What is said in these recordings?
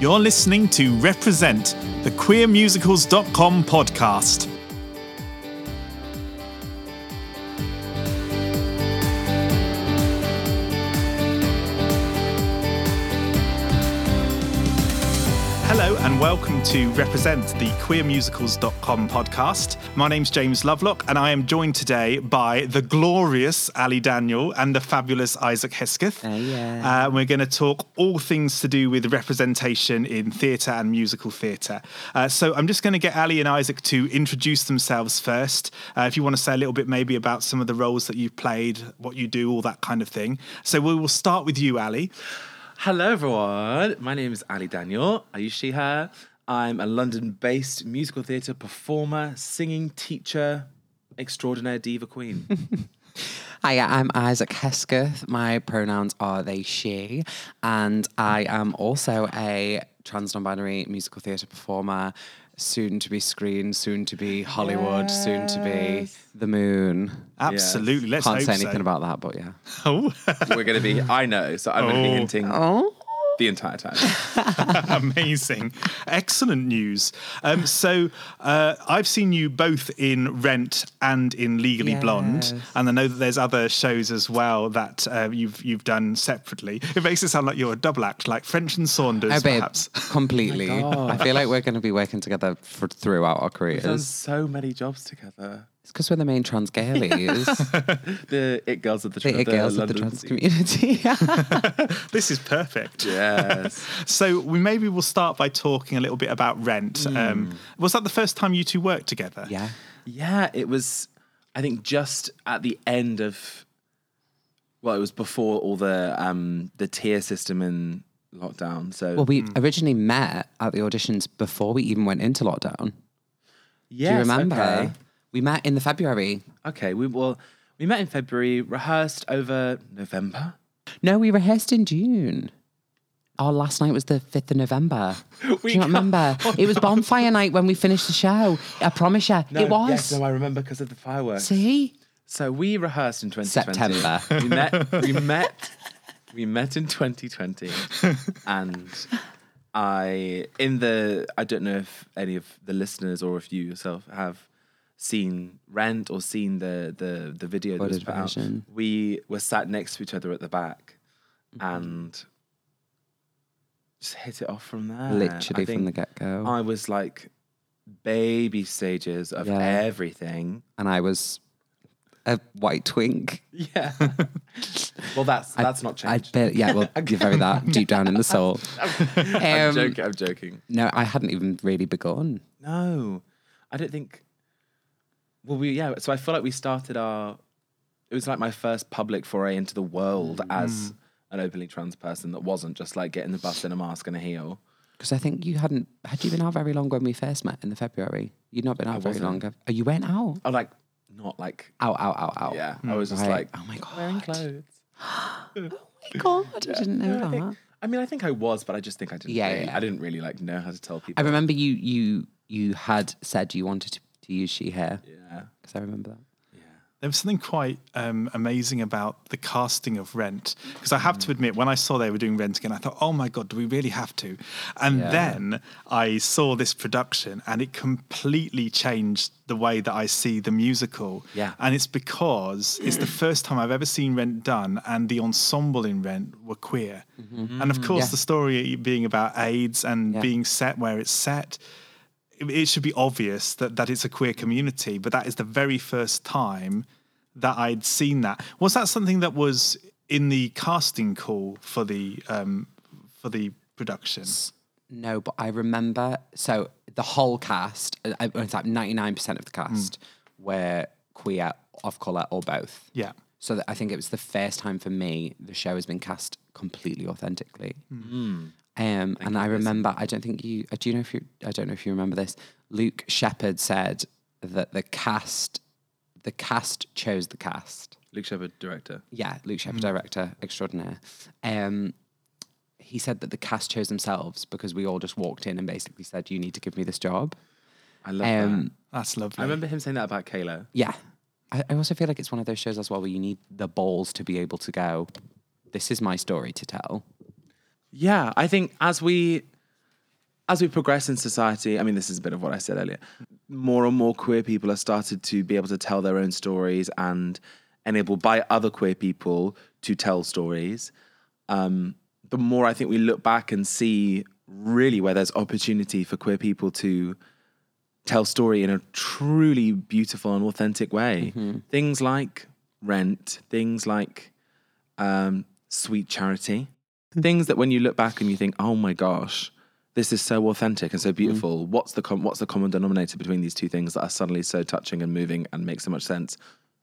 You're listening to Represent, the queermusicals.com podcast. And welcome to Represent, the queermusicals.com podcast. My name's James Lovelock and I am joined today by the glorious Allie Daniel and the fabulous Isaac Hesketh. Oh, yeah. Uh, we're going to talk all things to do with representation in theatre and musical theatre. Uh, so I'm just going to get Allie and Isaac to introduce themselves first. Uh, if you want to say a little bit maybe about some of the roles that you've played, what you do, all that kind of thing. So we will start with you, Allie. Hello, everyone. My name is Allie Daniel. I use she, her. I'm a London based musical theatre performer, singing teacher, extraordinaire diva queen. Hi, I'm Isaac Hesketh. My pronouns are they, she, and I am also a trans non binary musical theatre performer, soon to be screen, soon to be Hollywood, soon to be the moon. Absolutely. Let's Can't hope say anything so. about that, but yeah. Oh, We're going to be, I know, so I'm going to be Oh. hinting Oh. The entire time. amazing. Excellent news. Um, so uh, I've seen you both in Rent and in Legally Blonde, and I know that there's other shows as well that uh, you've you've done separately. It makes it sound like you're a double act, like French and Saunders, Oh, babe, perhaps. completely. I feel like we're going to be working together for, throughout our We've done careers. so many jobs together. It's because we're the main trans girlies, The it girls of the, the, of it girls of the trans community. This is perfect. Yes. So we maybe we'll start by talking a little bit about Rent. Um, was that the first time you two worked together? yeah. Yeah, it was. I think just at the end of. Well, it was before all the um the tier system in lockdown. So Well, we originally met at the auditions before we even went into lockdown. yes, Do you remember? Okay. We met in the February. okay, we well we met in February, rehearsed over November. No, we rehearsed in June. Our last night was the 5th of November. Do you not remember? It was bonfire night when we finished the show. I promise you. No, it was. Yes, no, I remember because of the fireworks. See? So we rehearsed in 2020. September. we met. We met. We met in 2020, and I in the. I don't know if any of the listeners or if you yourself have seen Rent or seen the the the video that was put out. We were sat next to each other at the back, Mm-hmm. and just hit it off from there. Literally from the get go. I was like baby stages of Yeah. everything. And I was a white twink. Yeah. well, that's that's not I changed. bet, yeah, well, you're very that deep down in the soul. I'm Um, joking. I'm joking. No, I hadn't even really begun. No, I don't think. Well, we yeah. So I feel like we started our. It was like my first public foray into the world mm. as an openly trans person that wasn't just like getting the bus in a mask and a heel. Because I think you hadn't, had you been out very long when we first met in the February? You'd not been out very wasn't. long. have- Oh, you went out? Oh, like not like Out, out, out, out. yeah. I mm, was just Right. like oh my God. wearing clothes. Oh my god, I didn't know I, that. think, I mean, I think I was, but I just think I didn't. Yeah, really, yeah. I didn't really like know how to tell people. I remember you, you, you had said you wanted to, to use she hair. Yeah. Because I remember that. Yeah. There was something quite um, amazing about the casting of Rent because I have to admit, when I saw they were doing Rent again, I thought, "Oh my god, do we really have to?" And Yeah. then I saw this production, and it completely changed the way that I see the musical. Yeah. and it's because it's the first time I've ever seen Rent done, and the ensemble in Rent were queer, and of course, Yeah. the story being about AIDS and Yeah. being set where it's set it- it should be obvious that, that it's a queer community, but that is the very first time that I'd seen that. Was that something that was in the casting call for the um, for the production? No, but I remember. So the whole cast, uh, it's like ninety nine percent of the cast were queer, of color, or both. Yeah. So that I think it was the first time for me the show has been cast completely authentically. Um, and I remember, I don't think you. uh, Do you know if you? I don't know if you remember this. Luke Sheppard said that the cast, the cast chose the cast. Luke Sheppard, director. Yeah, Luke Sheppard, director extraordinaire. Um, he said that the cast chose themselves because we all just walked in and basically said, "You need to give me this job." I love that. Um, That's lovely. I remember him saying that about Kayla. yeah, I, I also feel like it's one of those shows as well where you need the balls to be able to go. This is my story to tell. Yeah, I think as we as we progress in society, I mean, this is a bit of what I said earlier. More and more queer people have started to be able to tell their own stories and enabled by other queer people to tell stories. Um, the more I think we look back and see really where there's opportunity for queer people to tell story in a truly beautiful and authentic way. Things like Rent, things like um, Sweet Charity, things that when you look back and you think, oh my gosh, this is so authentic and so beautiful. What's the com- what's the common denominator between these two things that are suddenly so touching and moving and make so much sense?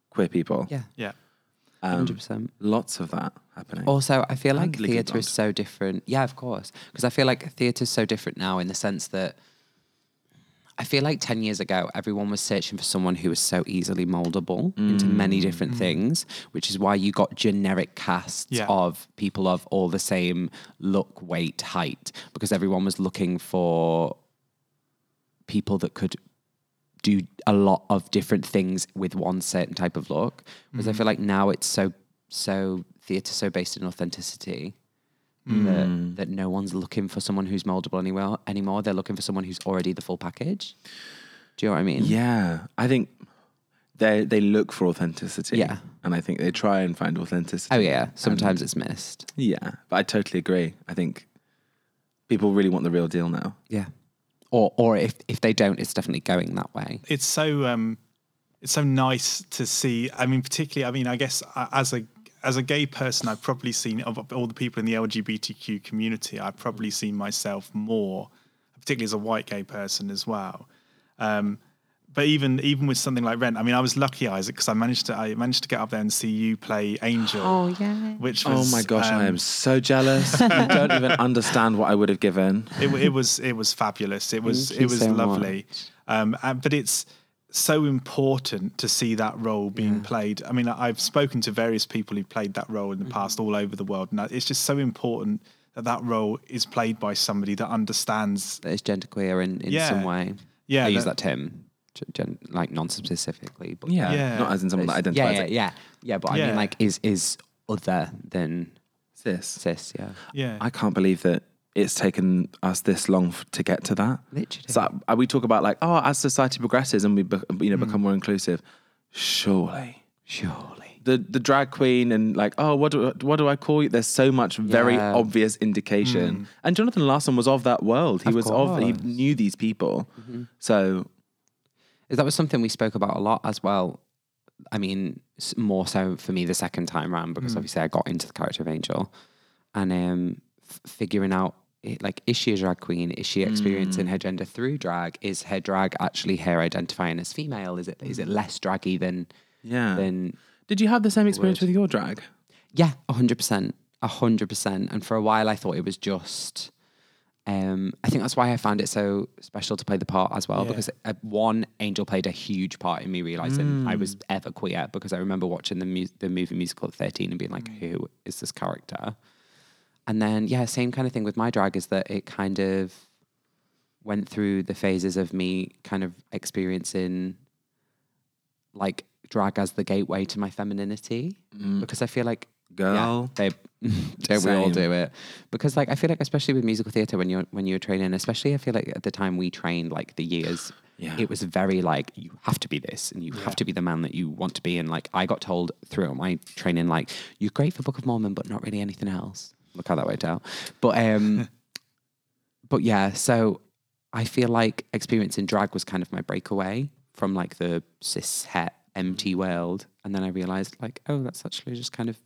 Queer people. Yeah, Yeah. Um, hundred percent. Lots of that happening. Also, I feel like theatre is so different. Yeah, of course. Because I feel like theatre is so different now in the sense that I feel like 10 years ago, everyone was searching for someone who was so easily moldable into many mm. different things, which is why you got generic casts Yeah. of people of all the same look, weight, height, because everyone was looking for people that could do a lot of different things with one certain type of look. Whereas I mm. feel like now it's so so theatre so based in authenticity that, that no one's looking for someone who's moldable anywhere anymore. They're looking for someone who's already the full package. Do you know what I mean? yeah, I think they they look for authenticity. Yeah. and I think they try and find authenticity. Oh yeah. Sometimes it's missed. Yeah, but I totally agree. I think people really want the real deal now. Yeah. Or or if if they don't, it's definitely going that way. it's so um it's so nice to see i mean particularly i mean i guess uh, as a as a gay person i've probably seen of all the people in the lgbtq community i've probably seen myself more particularly as a white gay person as well um but even even with something like rent i mean i was lucky isaac because i managed to i managed to get up there and see you play angel Oh, yeah. which Oh my gosh, I um, am so jealous. you don't even understand what I would have given. it, it was it was fabulous. It was Thank it was so lovely. Um, and, but it's so important to see that role being played. I mean, I- I've spoken to various people who've played that role in the mm-hmm. past all over the world, and it's just so important that that role is played by somebody that understands. That is genderqueer in, in Yeah. some way. Yeah, I use that- that term, gen, like non-specifically, but Yeah, Yeah. not as in someone that It's- yeah, yeah, yeah, yeah. But I mean, like, is is other than Cis. cis? Yeah, Yeah, I can't believe that it's taken us this long f- to get to that. literally. So uh, we talk about like, oh, as society progresses and we, be, you know, become more inclusive, surely Surely. the the drag queen and like, oh, what do what do I call you? There's so much very Yeah. obvious indication. And Jonathan Larson was of that world. He Of was of he course. knew these people. So Is that was something we spoke about a lot as well. I mean, s- more so for me the second time round because obviously I got into the character of Angel, and um, f- figuring out like is she a drag queen? Is she experiencing her gender through drag? Is her drag actually her identifying as female? Is it is it less draggy than yeah. than Did you have the same experience with your drag? Yeah, a hundred percent, a hundred percent. And for a while, I thought it was just. Um, I think that's why I found it so special to play the part as well Yeah. because uh, one Angel played a huge part in me realizing I Mm. was ever queer because I remember watching the mu- the movie musical at thirteen and being like, Mm. "Who is this character?" And then yeah, same kind of thing with my drag is that it kind of went through the phases of me kind of experiencing like drag as the gateway to my femininity because I feel like Mm. Girl. yeah, they don't we all do it because like I feel like especially with musical theatre when you're when you're training especially I feel like at the time we trained like the years Yeah. it was very like you have to be this and you have to be the man that you want to be and like I got told throughout my training like you're great for Book of Mormon but not really anything else look how that worked out but um but yeah so I feel like experiencing drag was kind of my breakaway from like the cis het empty world and then I realized like oh that's actually just kind of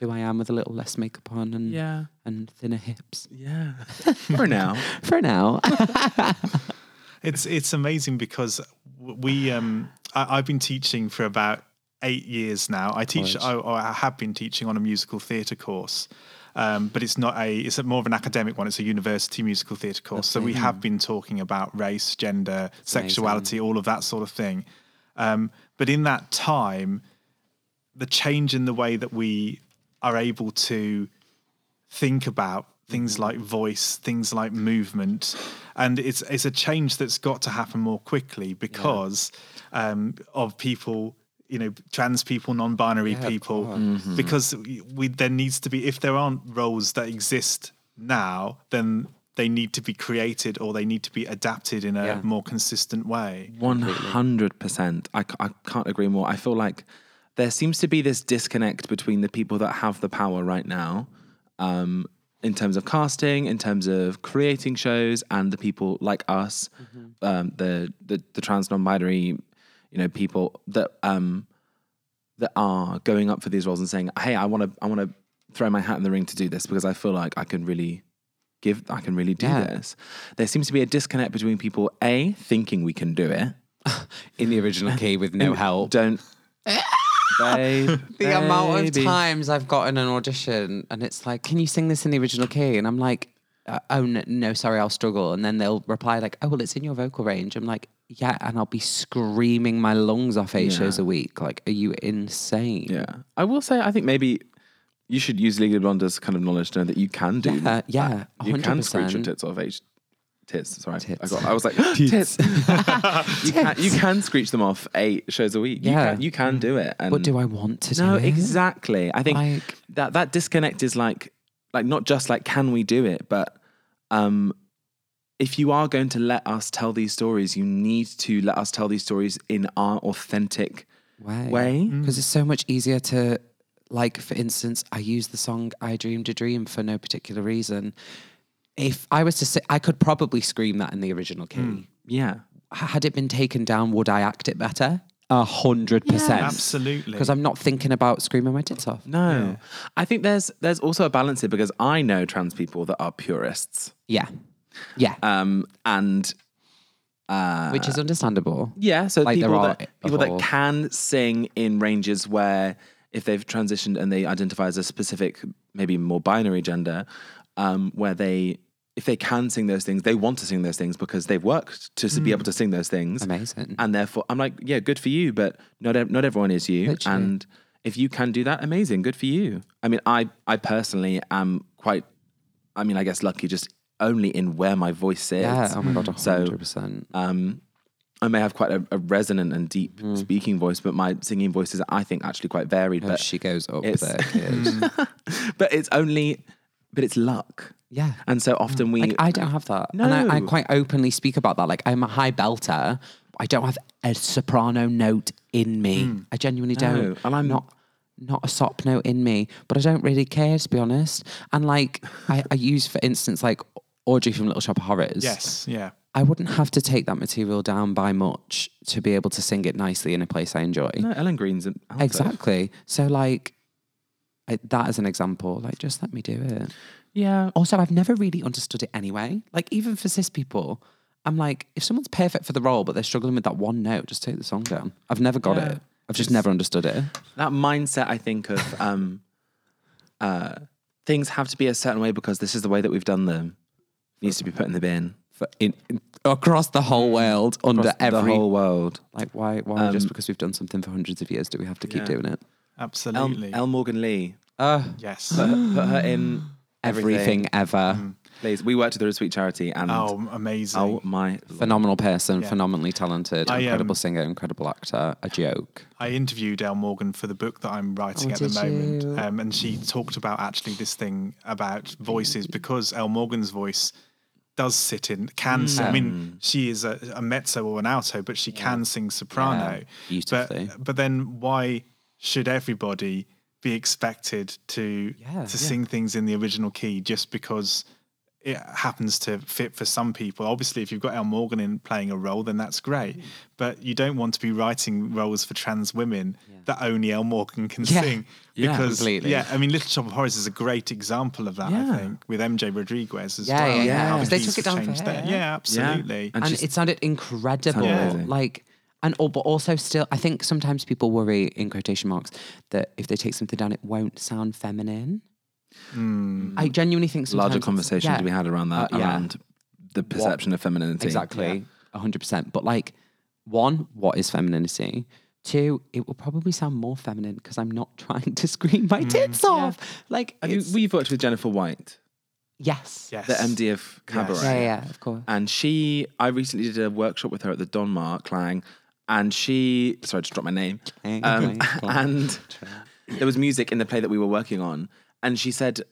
who I am with a little less makeup on and Yeah. and thinner hips Yeah. For now. for now it's it's amazing because we um I, I've been teaching for about eight years now. I teach I, or I have been teaching on a musical theatre course. Um, but it's not a it's a more of an academic one. It's a university musical theatre course. So we have been talking about race, gender, sexuality, all of that sort of thing. Um, but in that time, the change in the way that we are able to think about things like voice, things like movement, and it's it's a change that's got to happen more quickly because um, of people, you know, trans people, non-binary Yeah, of people, course. because we there needs to be if there aren't roles that exist now, then they need to be created or they need to be adapted in a Yeah. more consistent way. One hundred percent. I I can't agree more. I feel like there seems to be this disconnect between the people that have the power right now, um, in terms of casting, in terms of creating shows, and the people like us, um, the, the the trans non-binary, you know, people that um, that are going up for these roles and saying, "Hey, I want to I want to throw my hat in the ring to do this because I feel like I can really." Give I can really do Yeah. this. There seems to be a disconnect between people a thinking we can do it, in the original key with no help. don't. babe, the amount of times I've gotten an audition and it's like, can you sing this in the original key? And I'm like, uh, oh no, no, sorry, I'll struggle. And then they'll reply like, oh well, it's in your vocal range. I'm like, yeah, and I'll be screaming my lungs off eight Yeah. shows a week. Like, are you insane? Yeah, I will say I think maybe you should use Legally Blonde's kind of knowledge to know that you can do. Yeah, yeah, you can screech your 100%. tits off age. Tits, sorry. I, got, I was like, tits. you, can, you can screech them off eight shows a week. You Yeah. can, you can do it. And But do I want to do it? No, exactly. I think Like- that that disconnect is like, like not just like can we do it, but um, if you are going to let us tell these stories, you need to let us tell these stories in our authentic way. way. Mm. Because it's so much easier to, like, for instance, I use the song I Dreamed a Dream for no particular reason. If I was to say, I could probably scream that in the original key. Mm. Yeah. Had it been taken down, would I act it better? A hundred percent. Absolutely. Because I'm not thinking about screaming my tits off. No, I think there's there's also a balance here because I know trans people that are purists, Yeah. Yeah. um, and uh, Which is understandable. yeah, so Like, there people are that people that can sing in ranges where if they've transitioned and they identify as a specific, maybe more binary gender, um, where they if they can sing those things, they want to sing those things because they've worked to s be able to sing those things. Amazing. and therefore I'm like, yeah, good for you, but not ev- not everyone is you, Literally. and if you can do that, amazing, good for you. I mean, I I personally am quite, I mean, I guess lucky just only in where my voice is. yeah. Oh my God, So, hundred percent. Um, I may have quite a, a resonant and deep Mm. speaking voice, but my singing voice is, I think, actually quite varied. Oh, But she goes up it's- there, but it's only, but it's luck. yeah. And so often we, Like I don't have that, No. and I, I quite openly speak about that. Like I'm a high belter. I don't have a soprano note in me. I genuinely No, don't. and I'm- not not a sop note in me. But I don't really care to be honest. And like I, I use, for instance, like Audrey from Little Shop of Horrors. yes, yeah. I wouldn't have to take that material down by much to be able to sing it nicely in a place I enjoy. no, Ellen Greene's an alto. Exactly. So like I, that as an example, like just let me do it. Yeah. Also, I've never really understood it anyway. Like, even for cis people, I'm like, if someone's perfect for the role, but they're struggling with that one note, just take the song down. I've never got Yeah. it. I've just never understood it. that mindset i think of um uh things have to be a certain way because this is the way that we've done them needs to be put in the bin For in, in- across the whole world, under Across every. the whole world like, why? Why just Um, because we've done something for hundreds of years do we have to keep Yeah. doing it? El, Absolutely. L Morgan Lee Uh, yes. put her, put her in everything, everything, ever. Please we worked with her at sweet charity and oh, amazing! oh, my Phenomenal person, Yeah. phenomenally talented, I, um, incredible singer, incredible actor, a joke. I interviewed L Morgan for the book that I'm writing Oh, at the moment, um, and she talked about actually this thing about voices because L Morgan's voice does sit in can. sing I mean, she is a, a mezzo or an alto, but she can sing soprano. Yeah, beautifully. But but then why should everybody be expected to Yeah. to sing things in the original key just because? It happens to fit for some people. Obviously, if you've got L Morgan in playing a role, then that's great. Mm-hmm. But you don't want to be writing roles for trans women that only L Morgan can Yeah. sing. Yeah, Because completely. yeah, I mean, Little Shop of Horrors is a great example of that. Yeah. I think with MJ Rodriguez as Yeah, well. yeah, yeah. They took it down for changed her. there. Yeah, absolutely. And and it sounded incredible. Sounded amazing. Like, and oh, but also still, I think sometimes people worry in quotation marks that if they take something down, it won't sound feminine. I genuinely think sometimes larger it's- conversation yeah, to be had around that Uh, yeah. around the perception of femininity exactly, a hundred percent. But like, one, what is femininity? Two, it will probably sound more feminine because I'm not trying to scream my tits off. Like, Have you, it's- we've worked with Jennifer Whyte yes, yes. the MD of Cabaret yeah, yeah, of course. and she I recently did a workshop with her at the Donmar Clang and she sorry I just dropped my name Clang, um, clang, clang. and there was music in the play that we were working on and she said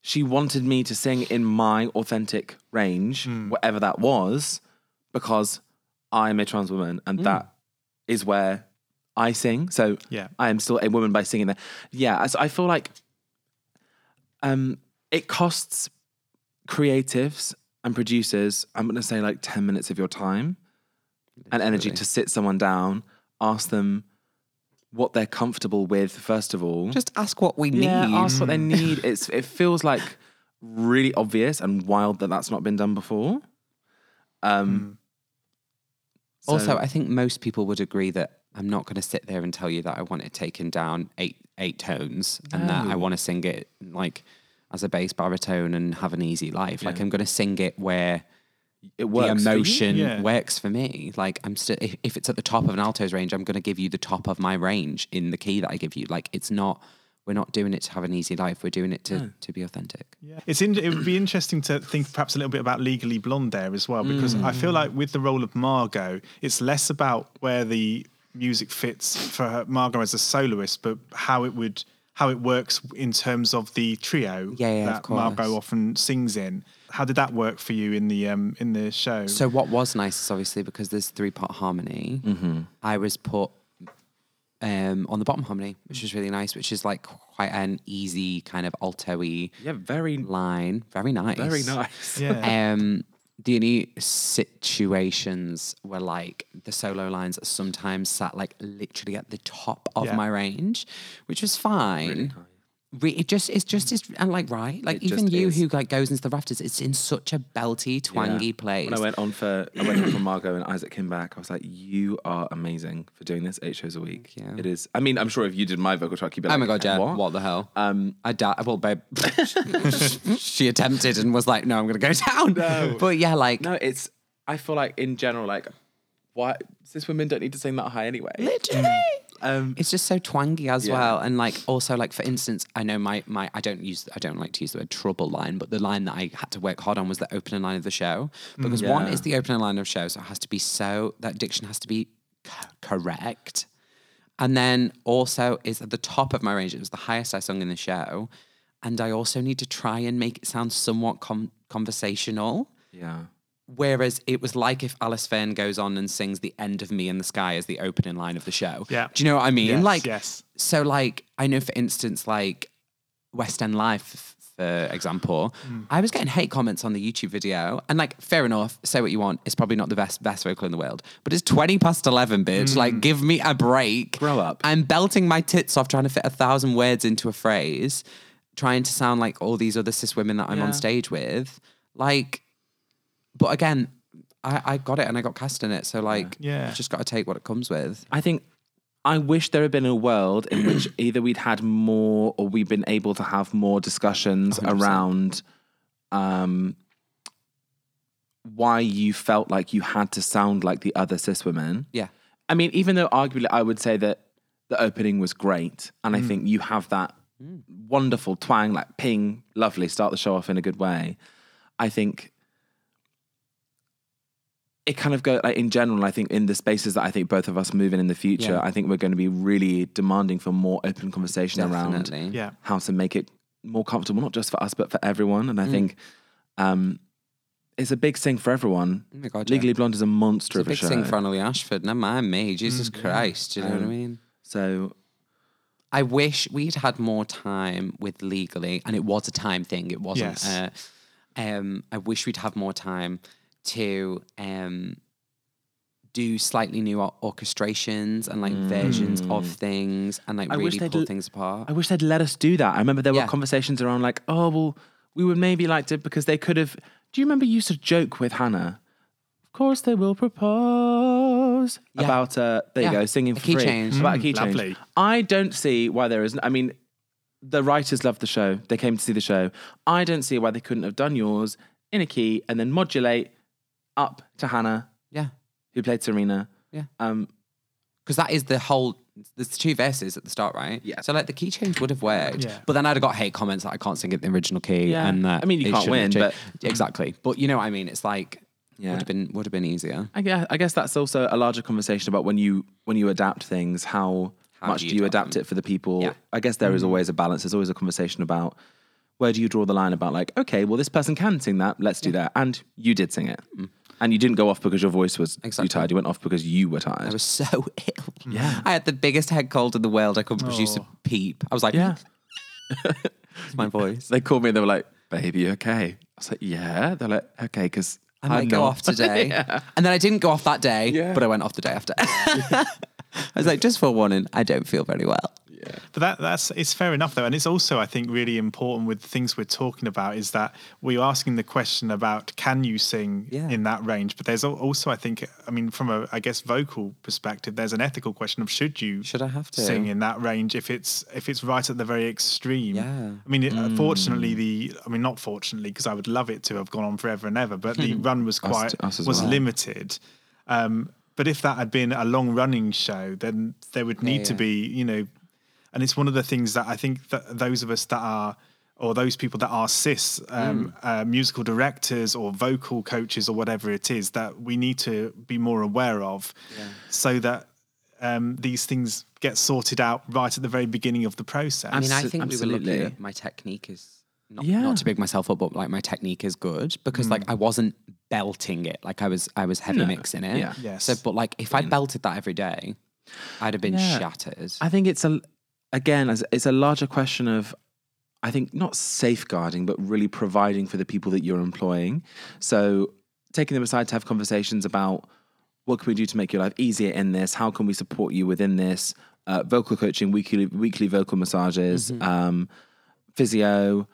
she wanted me to sing in my authentic range, whatever that was, because I'm a trans woman and that is where I sing. So Yeah. I am still a woman by singing there. Yeah, so I feel like um, it costs creatives and producers, I'm going to say like 10 minutes of your time and energy to sit someone down, ask them what they're comfortable with, first of all. Just ask what we yeah, need. ask what they need. It's It feels like really obvious and wild that that's not been done before. Um, so- Also, I think most people would agree that I'm not going to sit there and tell you that I want it taken down eight eight tones and that I want to sing it like as a bass baritone and have an easy life. Like I'm going to sing it where it works. the for emotion Yeah. works for me. Like I'm still if, if it's at the top of an alto's range, I'm going to give you the top of my range in the key that I give you. Like it's not we're not doing it to have an easy life. We're doing it to hmm. to be authentic. Yeah. It's in, it would be interesting to think perhaps a little bit about Legally Blonde there as well, because I feel like with the role of Margot, it's less about where the music fits for her, Margot as a soloist, but how it would how it works in terms of the trio Yeah, yeah, that Margot often sings in. How did that work for you in the um in the show? So what was nice is obviously because there's three part harmony. I was put um, on the bottom harmony, which was really nice. Which is like quite an easy kind of alto-y Yeah, very, line. Very nice. very nice. yeah. Um, the only situations were like the solo lines sometimes sat like literally at the top of Yeah. my range, which was fine. Re- it just it's just it's and like right like It even you is. who like goes into the rafters it's in such a belty twangy Yeah. place When I went on for I went on for Margot and Isaac came back, I was like, "You are amazing for doing this eight shows a week." you. It is. I mean, I'm sure if you did my vocal track, you'd be like, Oh my god, yeah. What? What, the hell? Um, I doubt. Well, babe, she attempted and was like, "No, I'm going to go down." No. But yeah, like no, it's. I feel like in general, like, why cis women don't need to sing that high anyway. literally, Um, it's just so twangy as Yeah. well. And like also like for instance, I know my my I don't use I don't like to use the word trouble line, but the line that I had to work hard on was the opening line of the show because one is the opening line of show, so it has to be so that diction has to be c- correct. And then also is at the top of my range. It was the highest I sung in the show. And I also need to try and make it sound somewhat com- conversational. yeah. Whereas it was like if Alice Fearn goes on and sings "The End of Me in the Sky" as the opening line of the show. Yeah. Do you know what I mean? Yes, like, yes. So, like, I know for instance, like West End Live, for example, Mm. I was getting hate comments on the YouTube video, and like, fair enough, say what you want. It's probably not the best best vocal in the world, but it's twenty past eleven, bitch. Mm. Like, give me a break. Grow up. I'm belting my tits off trying to fit a thousand words into a phrase, trying to sound like all these other cis women that I'm Yeah. on stage with. Like, but again, I, I got it and I got cast in it. So like, Yeah. you just got to take what it comes with. I think I wish there had been a world in which either we'd had more or we've been able to have more discussions 100%. around um, why you felt like you had to sound like the other cis women. Yeah. I mean, even though arguably I would say that the opening was great, and I think you have that wonderful twang, like ping, lovely, start the show off in a good way. I think it kind of go like in general. I think in the spaces that I think both of us move in in the future, Yeah. I think we're going to be really demanding for more open conversation around Yeah. how to make it more comfortable, not just for us but for everyone. And I Mm. think um, it's a big thing for everyone. Oh my God, yeah. Legally Blonde is a monster It's a of a big show. thing for Annaleigh Ashford. Never mind me. Jesus Christ. Do you know what I Um, mean? so I wish we'd had more time with legally, and it was a time thing. It wasn't. Yes. Uh, um, I wish we'd have more time to um, do slightly new orchestrations and like versions of things, and like Mm. I really they'd pull l- things apart. I wish they'd let us do that. I remember there Yeah. were conversations around like, oh well, we would maybe like to because they could have. Do you remember you used to joke with Hannah? Of course they will propose Yeah. about uh there Yeah. you go singing A for key free change. about a Mm, key change. lovely. I don't see why there isn't. I mean, the writers loved the show. They came to see the show. I don't see why they couldn't have done yours in a key and then modulate up to Hannah, yeah, who played Serena. yeah. Um, because that is the whole. There's two verses at the start, right? Yeah. So like the key change would have worked, Yeah. but then I'd have got hate comments that I can't sing it in the original key, Yeah. and that I mean, you it can't shouldn't win, have changed. exactly. But you know what I mean? It's like Yeah. would have been would have been easier. I guess, I guess that's also a larger conversation about when you when you adapt things, how, How much do do you you adapt adapt it for the people? Yeah. I guess there is always a balance. There's always a conversation about where do you draw the line about like, okay, well, this person can sing that, let's do that, and you did sing it, and you didn't go off because your voice was too Exactly. tired. You went off because you were tired. I was so ill. Yeah. I had the biggest head cold in the world. I couldn't produce a Oh. peep. I was like, yeah. it's my voice. They called me and they were like, "Baby, you okay?" I was like, "Yeah." They're like, "Okay," because I might go off today. And then I didn't go off that day, Yeah. but I went off the day after. I was like, just for warning, I don't feel very well. But that that's it's fair enough though, and it's also I think really important with things we're talking about is that we're asking the question about can you sing Yeah. in that range, but there's also I think I mean from a I guess vocal perspective, there's an ethical question of should you Should I have to? sing in that range if it's if it's right at the very extreme. Yeah. I mean, it, uh, mm. fortunately the I mean not fortunately because I would love it to have gone on forever and ever, but the hmm. run was quite us as was well. limited. Um, but if that had been a long running show, then there would need to yeah. be, you know, and it's one of the things that I think that those of us that are, or those people that are cis, um, uh, musical directors or vocal coaches or whatever it is, that we need to be more aware of so that um, these things get sorted out right at the very beginning of the process. I mean, I Abso- think we were lucky absolutely. that my technique is not, Yeah. not to big myself up, but like my technique is good because like I wasn't belting it. Like I was, I was heavy No. mixing it. Yeah. Yes. So, but like if I belted that every day, I'd have been Yeah. shattered. I think it's a again, it's a larger question of I think not safeguarding, but really providing for the people that you're employing. So taking them aside to have conversations about what can we do to make your life easier in this? How can we support you within this? Uh, vocal coaching, weekly weekly vocal massages, um, physio,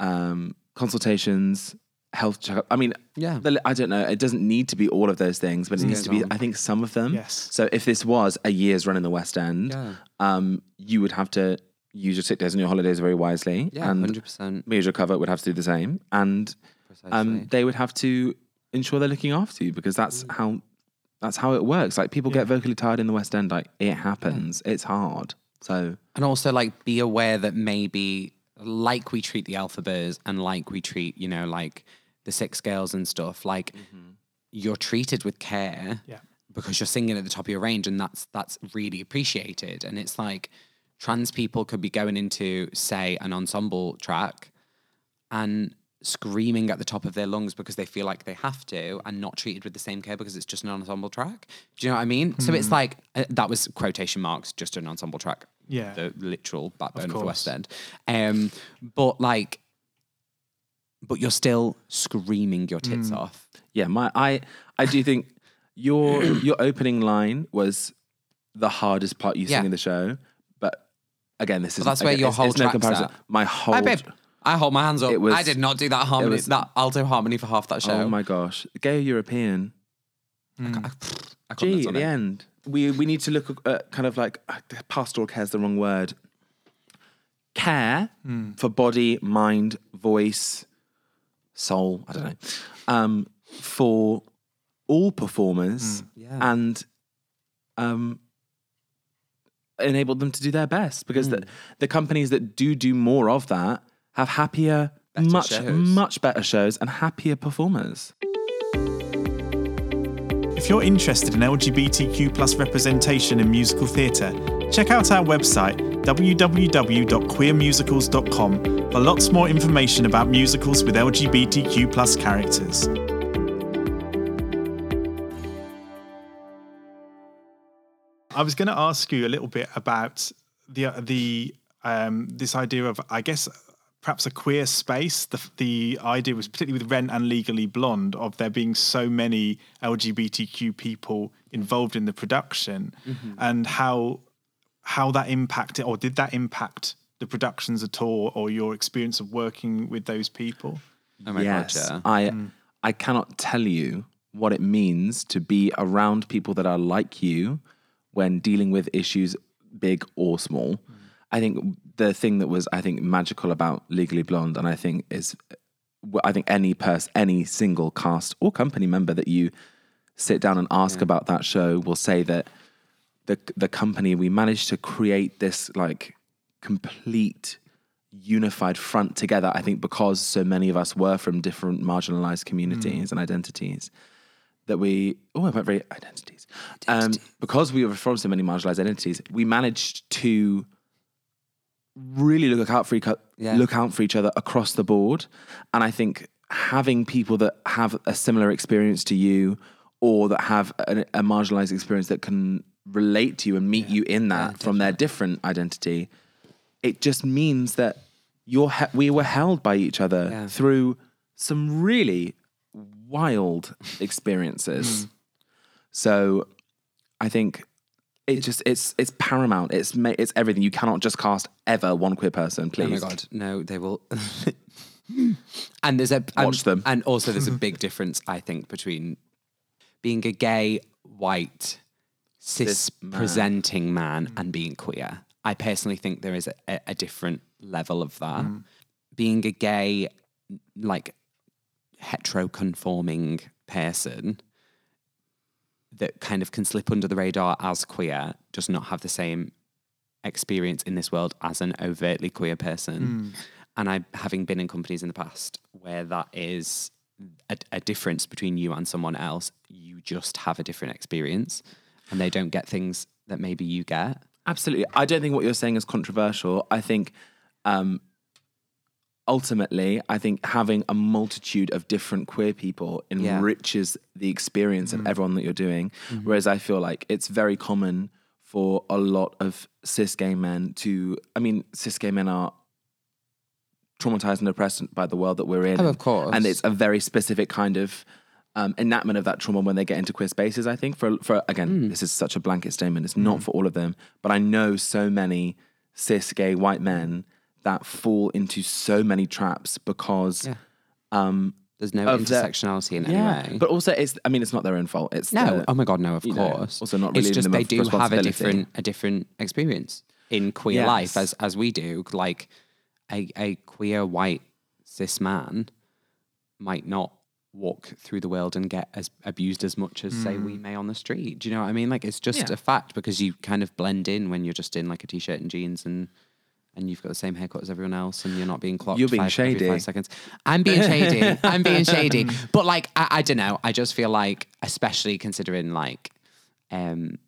um, consultations, health checkup. I mean, Yeah. I don't know. It doesn't need to be all of those things, but it needs to be. I think some of them. Yes. So if this was a year's run in the West End, Yeah. um, you would have to use your sick days and your holidays very wisely. yeah, and hundred percent. Major Cover would have to do the same, and um, they would have to ensure they're looking after you because that's Mm. how that's how it works. Like people get vocally tired in the West End. Like it happens. It's hard. So And also, like, be aware that maybe, like we treat the Elphabas and like we treat, you know, like the six scales and stuff, like you're treated with care Yeah. because you're singing at the top of your range, and that's that's really appreciated. And it's like trans people could be going into, say, an ensemble track and screaming at the top of their lungs because they feel like they have to and not treated with the same care because it's just an ensemble track. Do you know what I mean? So it's like uh, that was quotation marks, just an ensemble track. Yeah. The literal backbone of, the. West End. Um, but like, but you're still screaming your tits mm. off. yeah, my I I do think your your opening line was the hardest part you Yeah. sing in the show, but again, this is that's where your whole track's at. My whole Hi. I hold my hands up. Was- I did not do that harmony, was- that alto harmony for half that show. oh my gosh, gay European. Hmm. I couldn't Gee, at the it. end, we we need to look at kind of like ah, uh, pastoral care is the wrong word. Care hmm. for body, mind, voice, soul. I don't know. Um, for all performers, Yeah. and um, enable them to do their best because the the companies that do do more of that have happier, Better much shows. much better shows and happier performers. If you're interested in LGBTQ plus representation in musical theatre, check out our website www.queermusicals.com for lots more information about musicals with LGBTQ plus characters. I was going to ask you a little bit about the the um, this idea of, I guess, perhaps a queer space. The the idea was particularly with Rent and Legally Blonde of there being so many LGBTQ people involved in the production, mm-hmm. and how how that impacted or did that impact the productions at all, or your experience of working with those people? Oh my yes, god, yeah. I mm. I cannot tell you what it means to be around people that are like you when dealing with issues big or small. Mm. I think the thing that was I think magical about Legally Blonde, and I think is I think any person, any single cast or company member that you sit down and ask about that show will say that the the company we managed to create this like complete unified front together i think because so many of us were from different marginalized communities and identities that we oh i went very identities. Um, because we were from so many marginalized identities we managed to really look out for each Yeah. look out for each other across the board. And I think having people that have a similar experience to you or that have a, a marginalized experience that can relate to you and meet you in that from their different identity, it just means that you're he- we were held by each other Yeah. through some really wild experiences. Hmm. So I think it just it's it's paramount. It's it's everything. You cannot just cast ever one queer person, please. Oh my god, no, they will. and there's a and, Watch them. and also there's a big difference, I think, between being a gay, white, cis presenting man mm. and being queer. I personally think there is a, a, a different level of that. Mm. Being a gay, like hetero-conforming person that kind of can slip under the radar as queer does not have the same experience in this world as an overtly queer person. And I, having been in companies in the past where that is a, a difference between you and someone else, you just have a different experience and they don't get things that maybe you get. Absolutely. I don't think what you're saying is controversial. I think um, ultimately, I think having a multitude of different queer people Yeah. enriches the experience of everyone that you're doing. Whereas I feel like it's very common for a lot of cis gay men to, I mean, cis gay men are traumatized and oppressed by the world that we're in. Oh, of course. And it's a very specific kind of um, enactment of that trauma when they get into queer spaces. I think for for again, Hmm. this is such a blanket statement. It's not for all of them, but I know so many cis gay white men that fall into so many traps because Yeah. um, There's no Of the- intersectionality in any way. but also it's. I mean, it's not their own fault. It's No, oh my god, no, of you know, course. also not really. It's just they do have a different a different experience in queer Yes. life as as we do. Like a a queer white cis man might not walk through the world and get as abused as much as say we may on the street. Do you know what I mean? Like it's just. Yeah. a fact because you kind of blend in when you're just in like a t-shirt and jeans and and you've got the same haircut as everyone else, and you're not being clocked. You're being five, shady. Five seconds. I'm being shady. I'm being shady. But like, I, I don't know. I just feel like, especially considering like, um,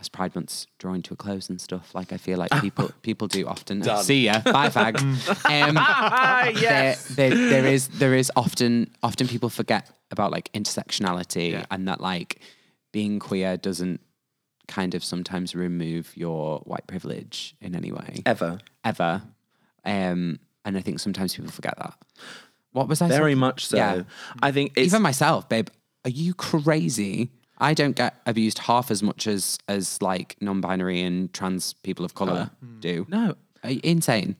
as Pride Month's drawing to a close and stuff, like I feel like people people do often see ya. Bye, fags. um, there, there, there is there is often often people forget about like intersectionality and that like being queer doesn't kind of sometimes remove your white privilege in any way ever. ever. Um, and I think sometimes people forget that. What was I saying? Very saying? much so. Yeah. I think it's Even myself, babe, are you crazy? I don't get abused half as much as as like non-binary and trans people of color do. no. Are you insane?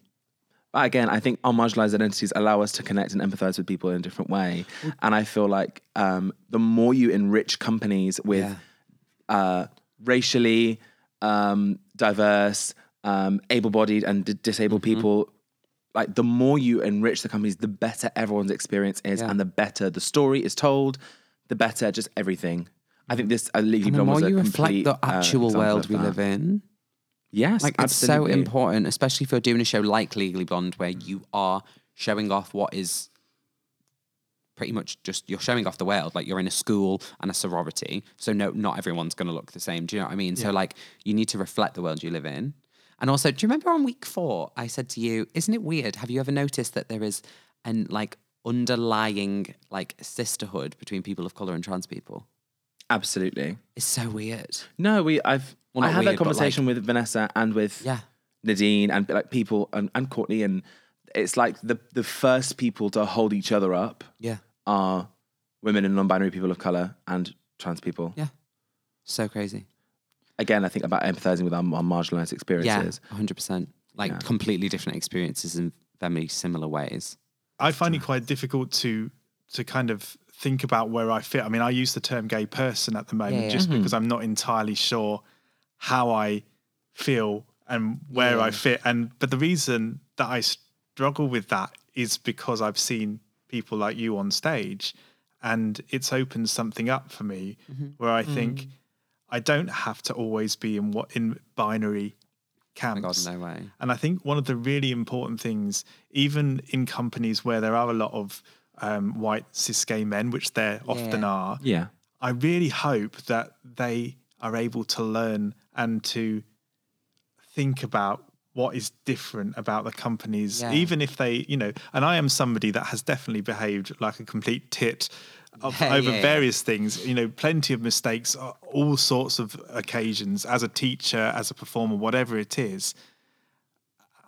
But again, I think our marginalized identities allow us to connect and empathize with people in a different way. And I feel like um, the more you enrich companies with Yeah. uh, racially um, diverse, um, able-bodied, and d- disabled Mm-hmm. people, like the more you enrich the companies, the better everyone's experience is, Yeah. and the better the story is told, the better just everything. I think this uh, Legally Blonde was a you reflect complete, the uh, actual example world we live in, Yes, like it's so important, especially if you're doing a show like Legally Blonde, where you are showing off what is pretty much just you're showing off the world. Like you're in a school and a sorority, so no, not everyone's going to look the same. Do you know what I mean? So like you need to reflect the world you live in. And also, do you remember on week four I said to you, "Isn't it weird? Have you ever noticed that there is an like underlying like sisterhood between people of color and trans people?" Absolutely. It's so weird. No, we. I've. Well, I had weird, that conversation with Vanessa and with Yeah. Nadine and like people and, and Courtney, and it's like the the first people to hold each other up Yeah. are women and non-binary people of color and trans people. Yeah. So crazy. Again, I think about empathizing with our, our marginalized experiences. Yeah, hundred percent. Like completely different experiences in very similar ways. I find it quite difficult to to kind of think about where I fit. I mean, I use the term gay person at the moment Yeah, yeah. just mm-hmm. because I'm not entirely sure how I feel and where I fit. And but the reason that I struggle with that is because I've seen people like you on stage and it's opened something up for me where I think I don't have to always be in what in binary Oh my camps. God, no way. And I think one of the really important things, even in companies where there are a lot of um, white cis gay men, which there often are, Yeah. I really hope that they are able to learn and to think about what is different about the companies, Yeah. even if they, you know, and I am somebody that has definitely behaved like a complete tit of, Yeah, over yeah, various things, you know, plenty of mistakes, uh, all sorts of occasions as a teacher, as a performer, whatever it is.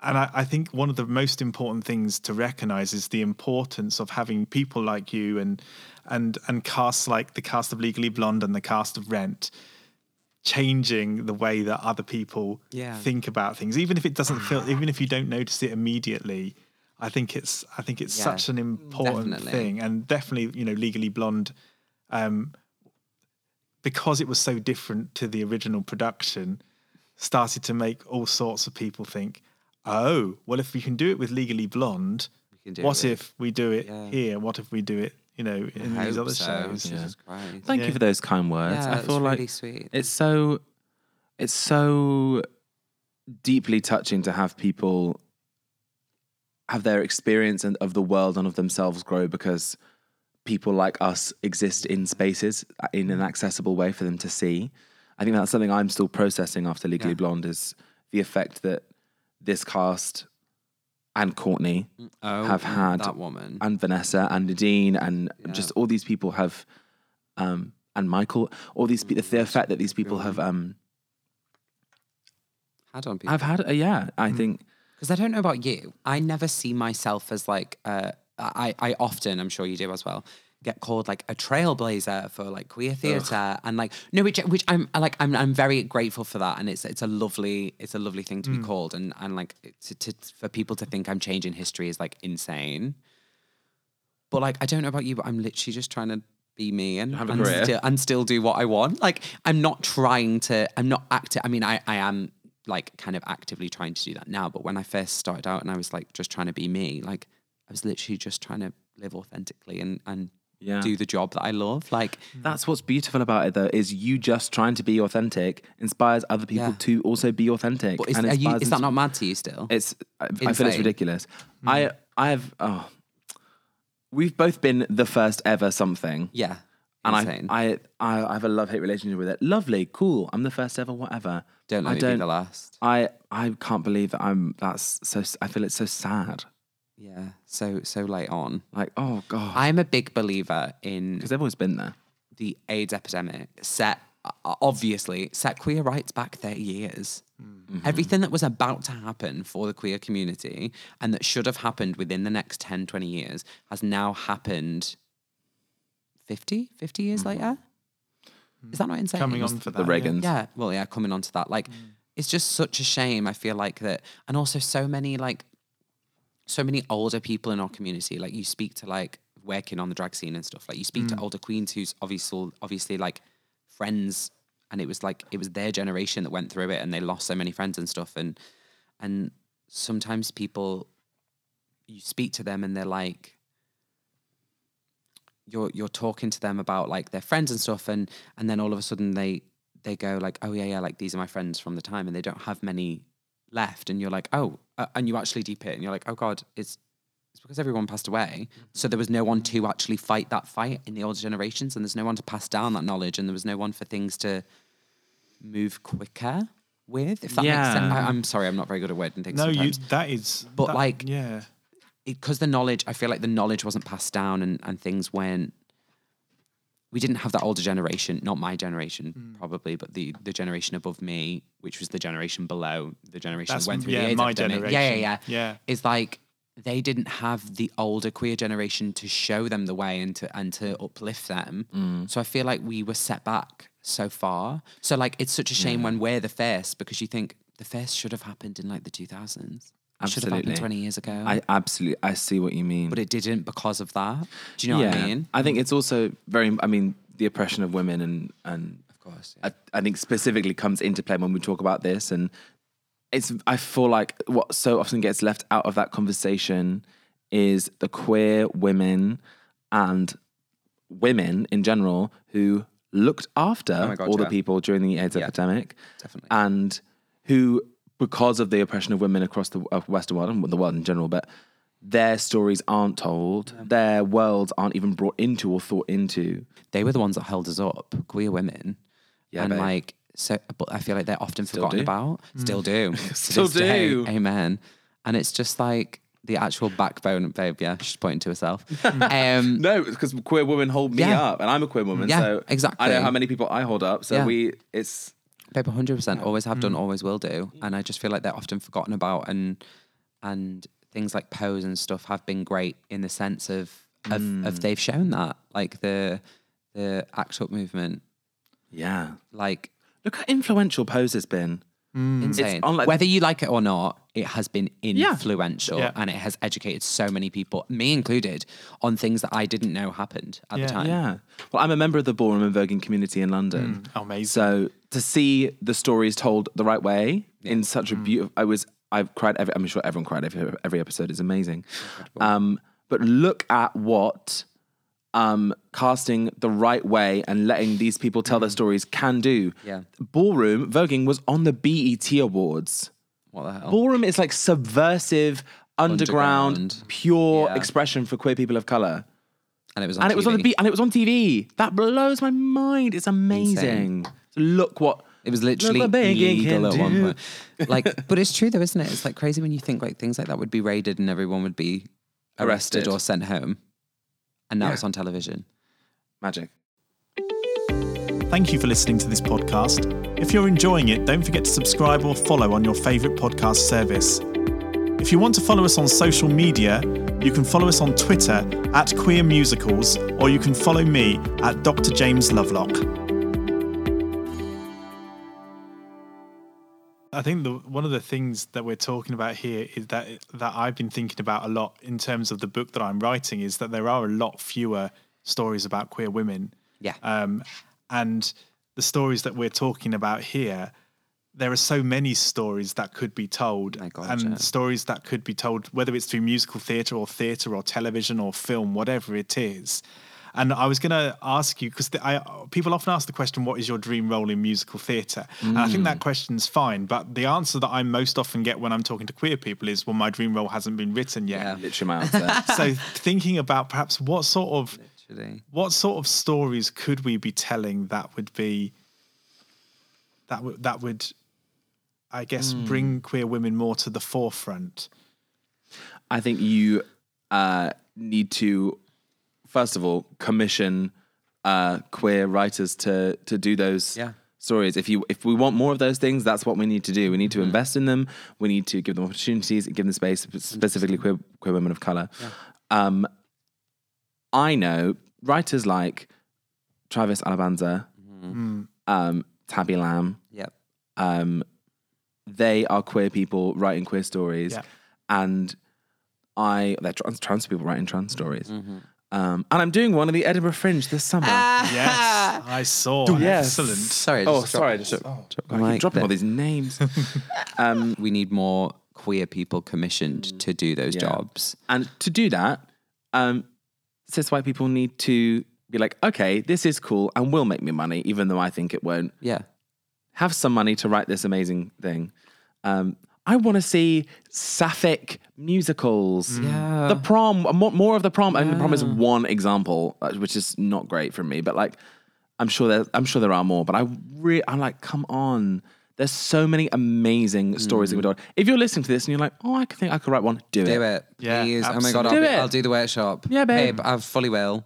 And I, I think one of the most important things to recognize is the importance of having people like you and and and casts like the cast of Legally Blonde and the cast of Rent changing the way that other people Yeah. think about things even if it doesn't feel even if you don't notice it immediately i think it's i think it's Yeah, such an important definitely. thing and definitely you know legally blonde um because it was so different to the original production started to make all sorts of people think oh well if we can do it with legally blonde what if we do it Yeah. here what if we do it you know in I these other so. shows Jesus Christ. Thank Yeah. you for those kind words. Yeah, I it's feel like really sweet. it's so it's so deeply touching to have people have their experience and of the world and of themselves grow because people like us exist in spaces uh, in an accessible way for them to see. I think that's something I'm still processing after Legally Yeah. Blonde is the effect that this cast and Courtney oh, have had that woman. and Vanessa and Nadine and just all these people have um and Michael all these people the effect that these people have um had on people. I've had uh, yeah I Mm. think Because I don't know about you, I never see myself as like uh, I I often I'm sure you do as well get called like a trailblazer for like queer theater and like no which which I'm like I'm I'm very grateful for that and it's it's a lovely it's a lovely thing to Mm. be called and and like to, to for people to think I'm changing history is like insane. But like I don't know about you, but I'm literally just trying to be me and Have a and still, and still do what I want. Like I'm not trying to. I'm not active. I mean, I I am like kind of actively trying to do that now. But when I first started out and I was like just trying to be me, like I was literally just trying to live authentically and and Yeah. do the job that I love. Like mm. that's what's beautiful about it though is you just trying to be authentic inspires other people Yeah. to also be authentic but is, and you, is that not mad to you still? it's I, I feel it's ridiculous hmm. I I have oh we've both been the first ever something yeah. and insane. I, I I have a love hate relationship with it lovely cool I'm the first ever whatever don't let I me don't be the last. I I can't believe that I'm that's so I feel it's so sad Yeah. So so late on. like oh god I'm a big believer in because they've always been there the AIDS epidemic set uh, obviously set queer rights back 30 years. Mm-hmm. Everything that was about to happen for the queer community and that should have happened within the next 10, 20 years has now happened 50, 50 years mm-hmm. later. Mm-hmm. Is that not insane? coming on for the that, yeah. Reagans Yeah, well, yeah, coming on to that. Like, mm. it's just such a shame. I feel like that. And also, so many, like, so many older people in our community. Like, you speak to, like, working on the drag scene and stuff. Like, you speak to mm. older queens who's obviously, obviously, like, friends. And it was like, it was their generation that went through it and they lost so many friends and stuff. And, and sometimes people, you speak to them and they're like, you're you're talking to them about like their friends and stuff and and then all of a sudden they they go like oh yeah yeah like these are my friends from the time and they don't have many left and you're like oh uh, and you actually deep it and you're like oh god it's it's because everyone passed away. So there was no one to actually fight that fight in the older generations and there's no one to pass down that knowledge and there was no one for things to move quicker with if that makes sense. I, i'm sorry i'm not very good at wording things no you that is But, that- like, yeah. because the knowledge i feel like the knowledge wasn't passed down and, and things went we didn't have that older generation not my generation Hmm. probably but the the generation above me which was the generation below the generation That's- that went through yeah, the AIDS my epidemic. yeah yeah yeah Yeah. is like they didn't have the older queer generation to show them the way and to and to uplift them Mm. so i feel like we were set back so far so like it's such a shame when we're the first because you think the first should have happened in like the 2000s It should have happened Absolutely. 20 years ago I absolutely I see what you mean but it didn't because of that. Do you know what I mean? I think it's also very. I mean, the oppression of women and and Of course. I, I think specifically comes into play when we talk about this, and it's. I feel like what so often gets left out of that conversation is the queer women and women in general who looked after Oh God, all yeah. the people during the AIDS epidemic, definitely. and who, because of the oppression of women across the uh, Western world and the world in general, but their stories aren't told, their worlds aren't even brought into or thought into. They were the ones that held us up, queer women. Yeah, and babe. like so, but I feel like they're often forgotten do. about. Still do. Still this day, do. Amen. And it's just like the actual backbone, babe. Yeah, she's pointing to herself. um, No, because queer women hold me Yeah. up, and I'm a queer woman. Yeah, so exactly. I know how many people I hold up. So Yeah. we, it's Babe, hundred percent. Always have Mm. done, always will do. And I just feel like they're often forgotten about, and and things like pose and stuff have been great in the sense of of, Mm. of they've shown that, like the the act up movement, yeah. like Look how influential Pose has been. Mm. insane. on, like- Whether you like it or not, it has been influential, Yeah. and it has educated so many people, me included, on things that I didn't know happened at Yeah. the time. Yeah. Well, I'm a member of the ballroom and voguing community in London. Mm. Oh, amazing. So to see the stories told the right way in such a mm. beautiful, I was, I've cried. Every, I'm sure everyone cried. Every, every episode is amazing. Um, but look at what um, casting the right way and letting these people tell their stories can do. Yeah. Ballroom voguing was on the BET Awards. What the hell? Ballroom is like subversive, underground, Underground. pure Yeah. expression for queer people of color. and it was on And it was on the TV. beat, and it was on TV. That blows my mind. It's amazing. Look what It was literally what begging legal can at one do. point. Like, but it's true though, isn't it? It's like crazy when you think like things like that would be raided and everyone would be arrested, Arrested. or sent home, and now Yeah. it's on television. magic. Thank you for listening to this podcast. If you're enjoying it, don't forget to subscribe or follow on your favourite podcast service. If you want to follow us on social media, you can follow us on Twitter at Queer Musicals, or you can follow me at Dr. James Lovelock. I think the, one of the things that we're talking about here is that that I've been thinking about a lot in terms of the book that I'm writing is that there are a lot fewer stories about queer women. Yeah. Um, and the stories that we're talking about here, there are so many stories that could be told, God, and yeah. stories that could be told, whether it's through musical theatre or theatre or television or film, whatever it is. And I was going to ask you because people often ask the question, "What is your dream role in musical theatre?" And I think Mm. that question's fine, but the answer that I most often get when I'm talking to queer people is, "Well, my dream role hasn't been written yet." Yeah. Literally my answer. so thinking about perhaps what sort of Literally. what sort of stories could we be telling that would be that would that would I guess Hmm. bring queer women more to the forefront. I think you uh, need to, first of all, commission uh, queer writers to to do those Yeah. stories. If you if we want more of those things, that's what we need to do. We need to invest in them. We need to give them opportunities, give them space, specifically queer queer women of color. Um, I know writers like Travis Alabanza, um, Tabby Lamb. Yep. Um, they are queer people writing queer stories, Yeah. and I they're trans, trans people writing trans stories. Mm-hmm. Um, and I'm doing one at the Edinburgh Fringe this summer. Ah. Yes, I saw. Yes. Excellent. Sorry. I oh, just sorry, I dropped- just dropped I keep mic dropping there. all these names. um, We need more queer people commissioned to do those Yeah. jobs. and to do that, um, cis white people need to be like, okay, this is cool and will make me money, even though I think it won't. Yeah. have some money to write this amazing thing. Um, I want to see sapphic musicals. Yeah. The prom, more, more of the prom. And the prom is one example, uh, which is not great for me. But like, I'm sure there, I'm sure there are more. But I really, I'm like, come on. There's so many amazing stories that we've told. If you're listening to this and you're like, oh, I could think I could write one, do, it. Do it. it. Yeah, Please. Oh my god, I'll, absolutely. be- Do it. I'll do the workshop. Yeah, babe. I fully will.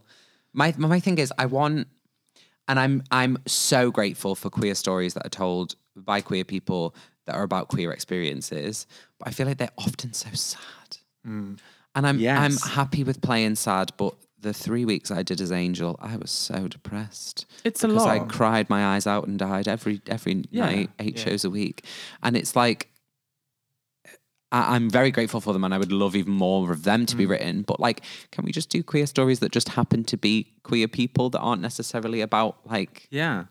My my thing is I want and I'm I'm so grateful for queer stories that are told by queer people that are about queer experiences. But I feel like they're often so sad. Mm. And I'm Yes. I'm happy with playing sad, but the three weeks I did as Angel, I was so depressed. It's a lot. because I cried my eyes out and died every every Yeah. night, eight shows a week, and it's like I, I'm very grateful for them, and I would love even more of them to be mm. written. But like, can we just do queer stories that just happen to be queer people that aren't necessarily about like Yeah.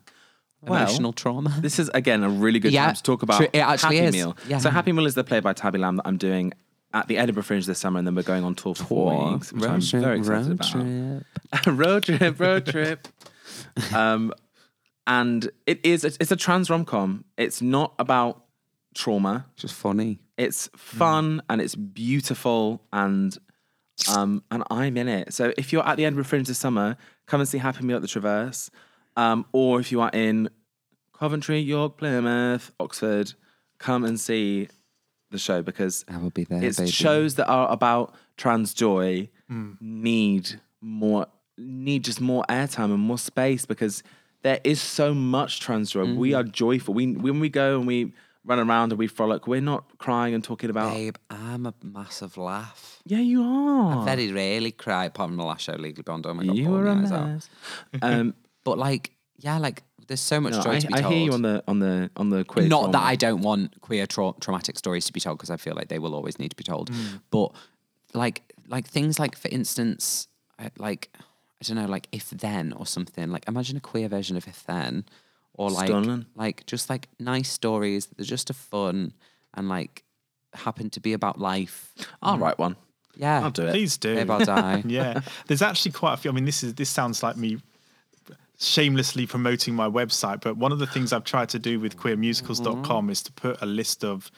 Well, emotional trauma? This is again a really good Yeah, time to talk about true, it actually Happy is. Meal. Yeah. So Happy Meal is the play by Tabby Lamb that I'm doing at the Edinburgh Fringe this summer, and then we're going on tour for four weeks, which I'm very excited about. trip. road trip, road trip. um, and it is it's a trans rom com. It's not about trauma. Just funny. It's fun and it's beautiful and um and I'm in it. So if you're at the Edinburgh Fringe this summer, come and see Happy Meal at the Traverse. Um, or if you are in Coventry, York, Plymouth, Oxford, come and see the show because I will be there. it's baby. shows that are about trans joy Mm. need more need just more airtime and more space because there is so much trans joy. Mm. We are joyful. We when we go and we run around and we frolic, we're not crying and talking about Babe, I'm a massive laugh. Yeah, you are. I Very rarely cry apart from the last show, Legally Blonde. Oh my god, you bawling were a my eyes out. mess. um But like, yeah, like there's so much no, joy I, to be I told. hear you on the on the on the queer Not that. I don't want queer tra- traumatic stories to be told because I feel like they will always need to be told. Mm. But like, like things like, for instance, like I don't know, like if then or something. Like imagine a queer version of if then, or like Stunning. like just like nice stories. They're just a fun and like happen to be about life. I'll write one. Yeah, I'll do it. Please do. Babe, I'll die. yeah, there's actually quite a few. I mean, this is this sounds like me shamelessly promoting my website, but one of the things I've tried to do with queermusicals.com is to put a list of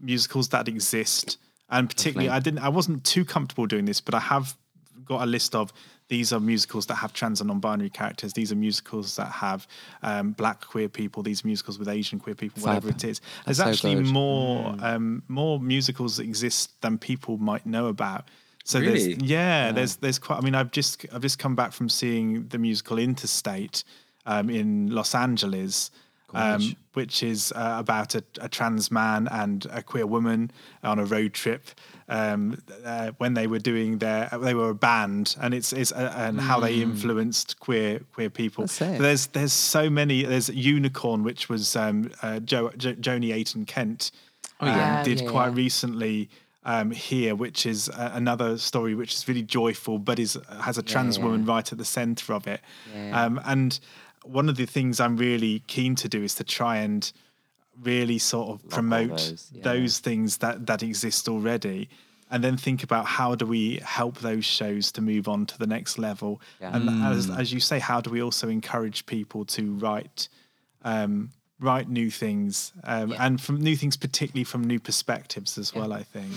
musicals that exist, and particularly I didn't, I wasn't too comfortable doing this, but I have got a list of these are musicals that have trans and non-binary characters. These are musicals that have um, black queer people. These musicals with Asian queer people. Whatever Fab. it is, there's That's actually good. more um, more musicals that exist than people might know about. So Really? there's yeah, there's there's quite. I mean, I've just I've just come back from seeing the musical Interstate um, in Los Angeles, um, which is uh, about a, a trans man and a queer woman on a road trip. Um, uh, when they were doing their, they were a band, and it's it's uh, and how they influenced queer queer people. There's there's so many. There's Unicorn, which was um, uh, jo- jo- Joni Ayton Kent. Oh, yeah. um, did Yeah, quite yeah. recently um, here, which is uh, another story which is really joyful, but is has a trans yeah. woman right at the centre of it. Yeah. Um, and one of the things I'm really keen to do is to try and really sort of promote those, yeah. those things that that exist already. And then think about how do we help those shows to move on to the next level, Yeah. and Mm. as as you say, how do we also encourage people to write um, write new things, um, and from new things, particularly from new perspectives as well. I think.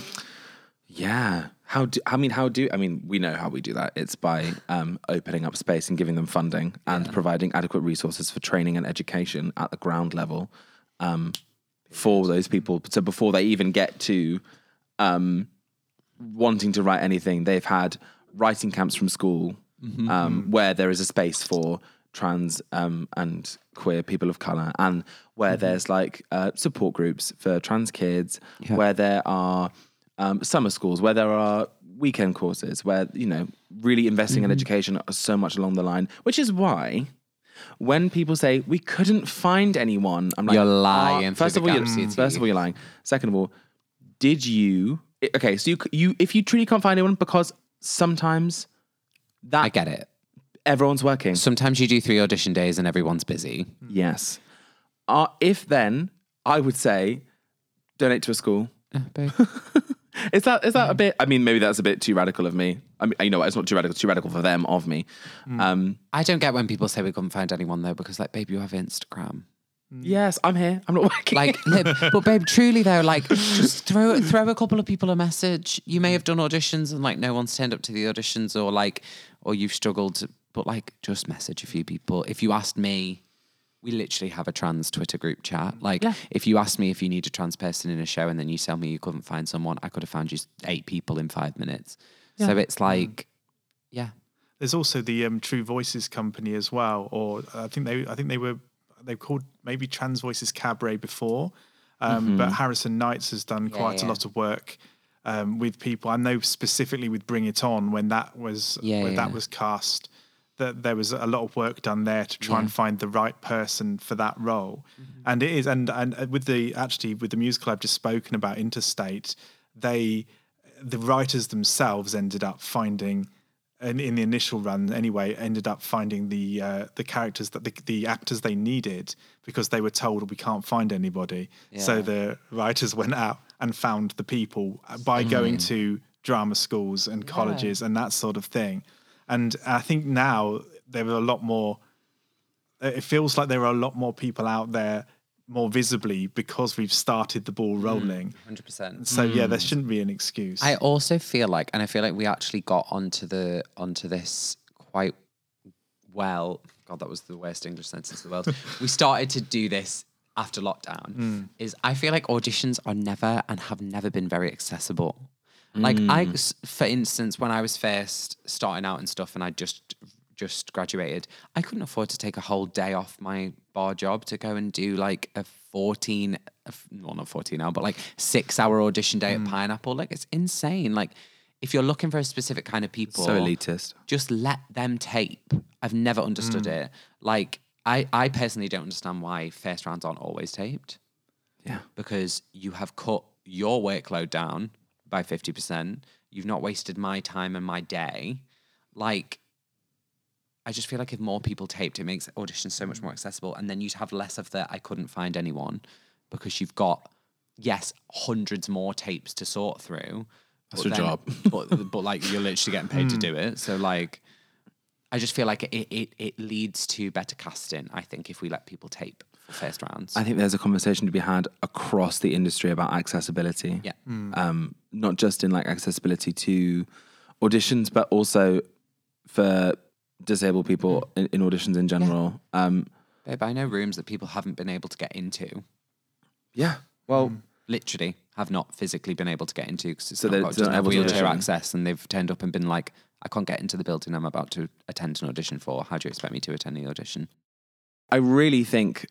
Yeah. How do I mean? How do I mean? We know how we do that. It's by um, opening up space and giving them funding and providing adequate resources for training and education at the ground level um, for those people. So before they even get to um, wanting to write anything, they've had writing camps from school um, where there is a space for trans um, and queer people of color, and where there's like uh, support groups for trans kids, where there are um, summer schools, where there are weekend courses, where you know really investing in education are so much along the line, which is why. When people say we couldn't find anyone, I'm like, You're "Ah, lying First of all, you're, your first of all, you're lying. Second of all, did you? Okay, so you you if you truly can't find anyone because sometimes that I get it. Everyone's working. Sometimes you do three audition days and everyone's busy. yes. Uh, if then I would say donate to a school. babe. Is that is that a bit? I mean, maybe that's a bit too radical of me. I mean, you know, what, it's not too radical. It's too radical for them of me. Um, I don't get when people say we couldn't find anyone though, because like, babe, you have Instagram. yes, I'm here. I'm not working. Like, no, but babe, truly though, like, just throw throw a couple of people a message. You may have done auditions and like no one's turned up to the auditions, or like, or you've struggled, but like, just message a few people. If you asked me, we literally have a trans Twitter group chat. Like, if you asked me if you need a trans person in a show, and then you tell me you couldn't find someone, I could have found you eight people in five minutes. So it's like, yeah, There's also the um, True Voices company as well, or I think they I think they were they called maybe Trans Voices Cabaret before, um, but Harrison Knights has done quite a lot of work um, with people. I know specifically with Bring It On when that was Yeah, when yeah. that was cast, that there was a lot of work done there to try and find the right person for that role, and it is and and uh, with the actually with the musical I've just spoken about Interstate, they the writers themselves ended up finding in, in the initial run anyway ended up finding the uh, the characters that the, the actors they needed because they were told we can't find anybody. So the writers went out and found the people by going to drama schools and colleges and that sort of thing and i think now there are a lot more it feels like there are a lot more people out there more visibly because we've started the ball mm, rolling hundred percent. so yeah there mm. shouldn't be an excuse I also feel like, and I feel like we actually got onto the onto this quite well. God, that was the worst English sentence in the world. we started to do this after lockdown. Mm. Is I feel like auditions are never and have never been very accessible. Like I, mm. for instance, when I was first starting out and stuff, and I just just graduated, I couldn't afford to take a whole day off my bar job to go and do like a 14, a f- well, not 14 hour, but like six hour audition day at mm. Pineapple. Like it's insane. Like if you're looking for a specific kind of people, So elitist. just let them tape. I've never understood mm. it. Like I, I personally don't understand why first rounds aren't always taped Yeah. because you have cut your workload down by 50%. You've not wasted my time and my day. Like, I just feel like if more people taped, it makes auditions so much more accessible. And then you'd have less of the I couldn't find anyone because you've got, yes, hundreds more tapes to sort through. That's your then- job. but, but like you're literally getting paid to hmm. do it. So, like, I just feel like it, it, it leads to better casting, I think, if we let people tape first rounds. I think there's a conversation to be had across the industry about accessibility. yeah. Um, not just in like accessibility to auditions, but also for disabled people in, in auditions in general. Um, Babe, I know rooms that people haven't been able to get into. yeah. Well, Literally, have not physically been able to get into because it's So not they- got, they're doesn't have wheelchair audition. access, and they've turned up and been like, "I can't get into the building I'm about to attend an audition for. How do you expect me to attend the audition?" I really think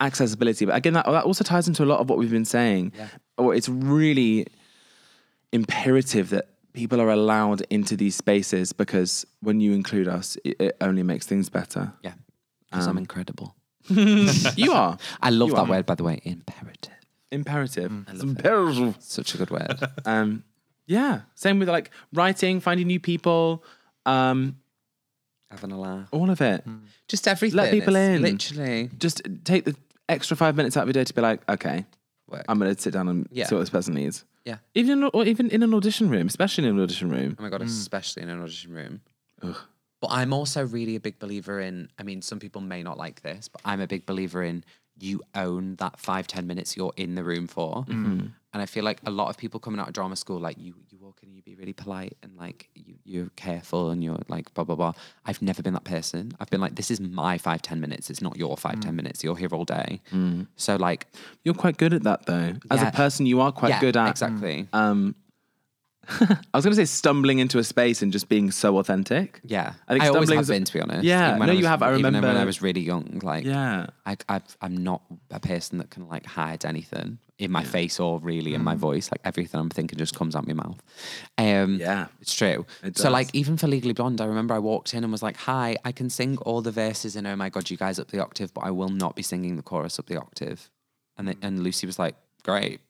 accessibility, but again, that, that also ties into a lot of what we've been saying. Yeah. Or it's really imperative that people are allowed into these spaces because when you include us, it, it only makes things better. Yeah, because I'm incredible. you are I love You that are. word, by the way. Imperative. imperative. Mm, imperative. Such a good word. Um, yeah. Same with like writing, finding new people, um, Having a laugh. all of it. Just everything. Let people in. Literally. Just take the extra five minutes out of your day to be like, okay, Work. I'm going to sit down and Yeah. see what this person needs. yeah. Even in, or even in an audition room, especially in an audition room. Oh my god, mm. especially in an audition room. Ugh. But I'm also really a big believer in. I mean, some people may not like this, but I'm a big believer in you own that five ten minutes you're in the room for. Mm-hmm. And I feel like a lot of people coming out of drama school, like you, you walk in and you be really polite and like you, you're careful and you're like blah blah blah. I've never been that person. I've been like, this is my five ten minutes. It's not your five ten minutes. You're here all day. So like, You're quite good at that though. As Yeah. a person, you are quite yeah, good at exactly. Um, I was going to say stumbling into a space and just being so authentic. Yeah, I think I always stumbling have been, to be honest. Yeah, no, I you have. I even when I was really young. Like, Yeah. I, I, I'm not a person that can like hide anything in my face or really in my voice. Like everything I'm thinking just comes out my mouth. Um, Yeah. it's true. It so like even for Legally Blonde, I remember I walked in and was like, "Hi, I can sing all the verses in Oh My God, you guys up the octave, but I will not be singing the chorus up the octave." And the, and Lucy was like, "Great."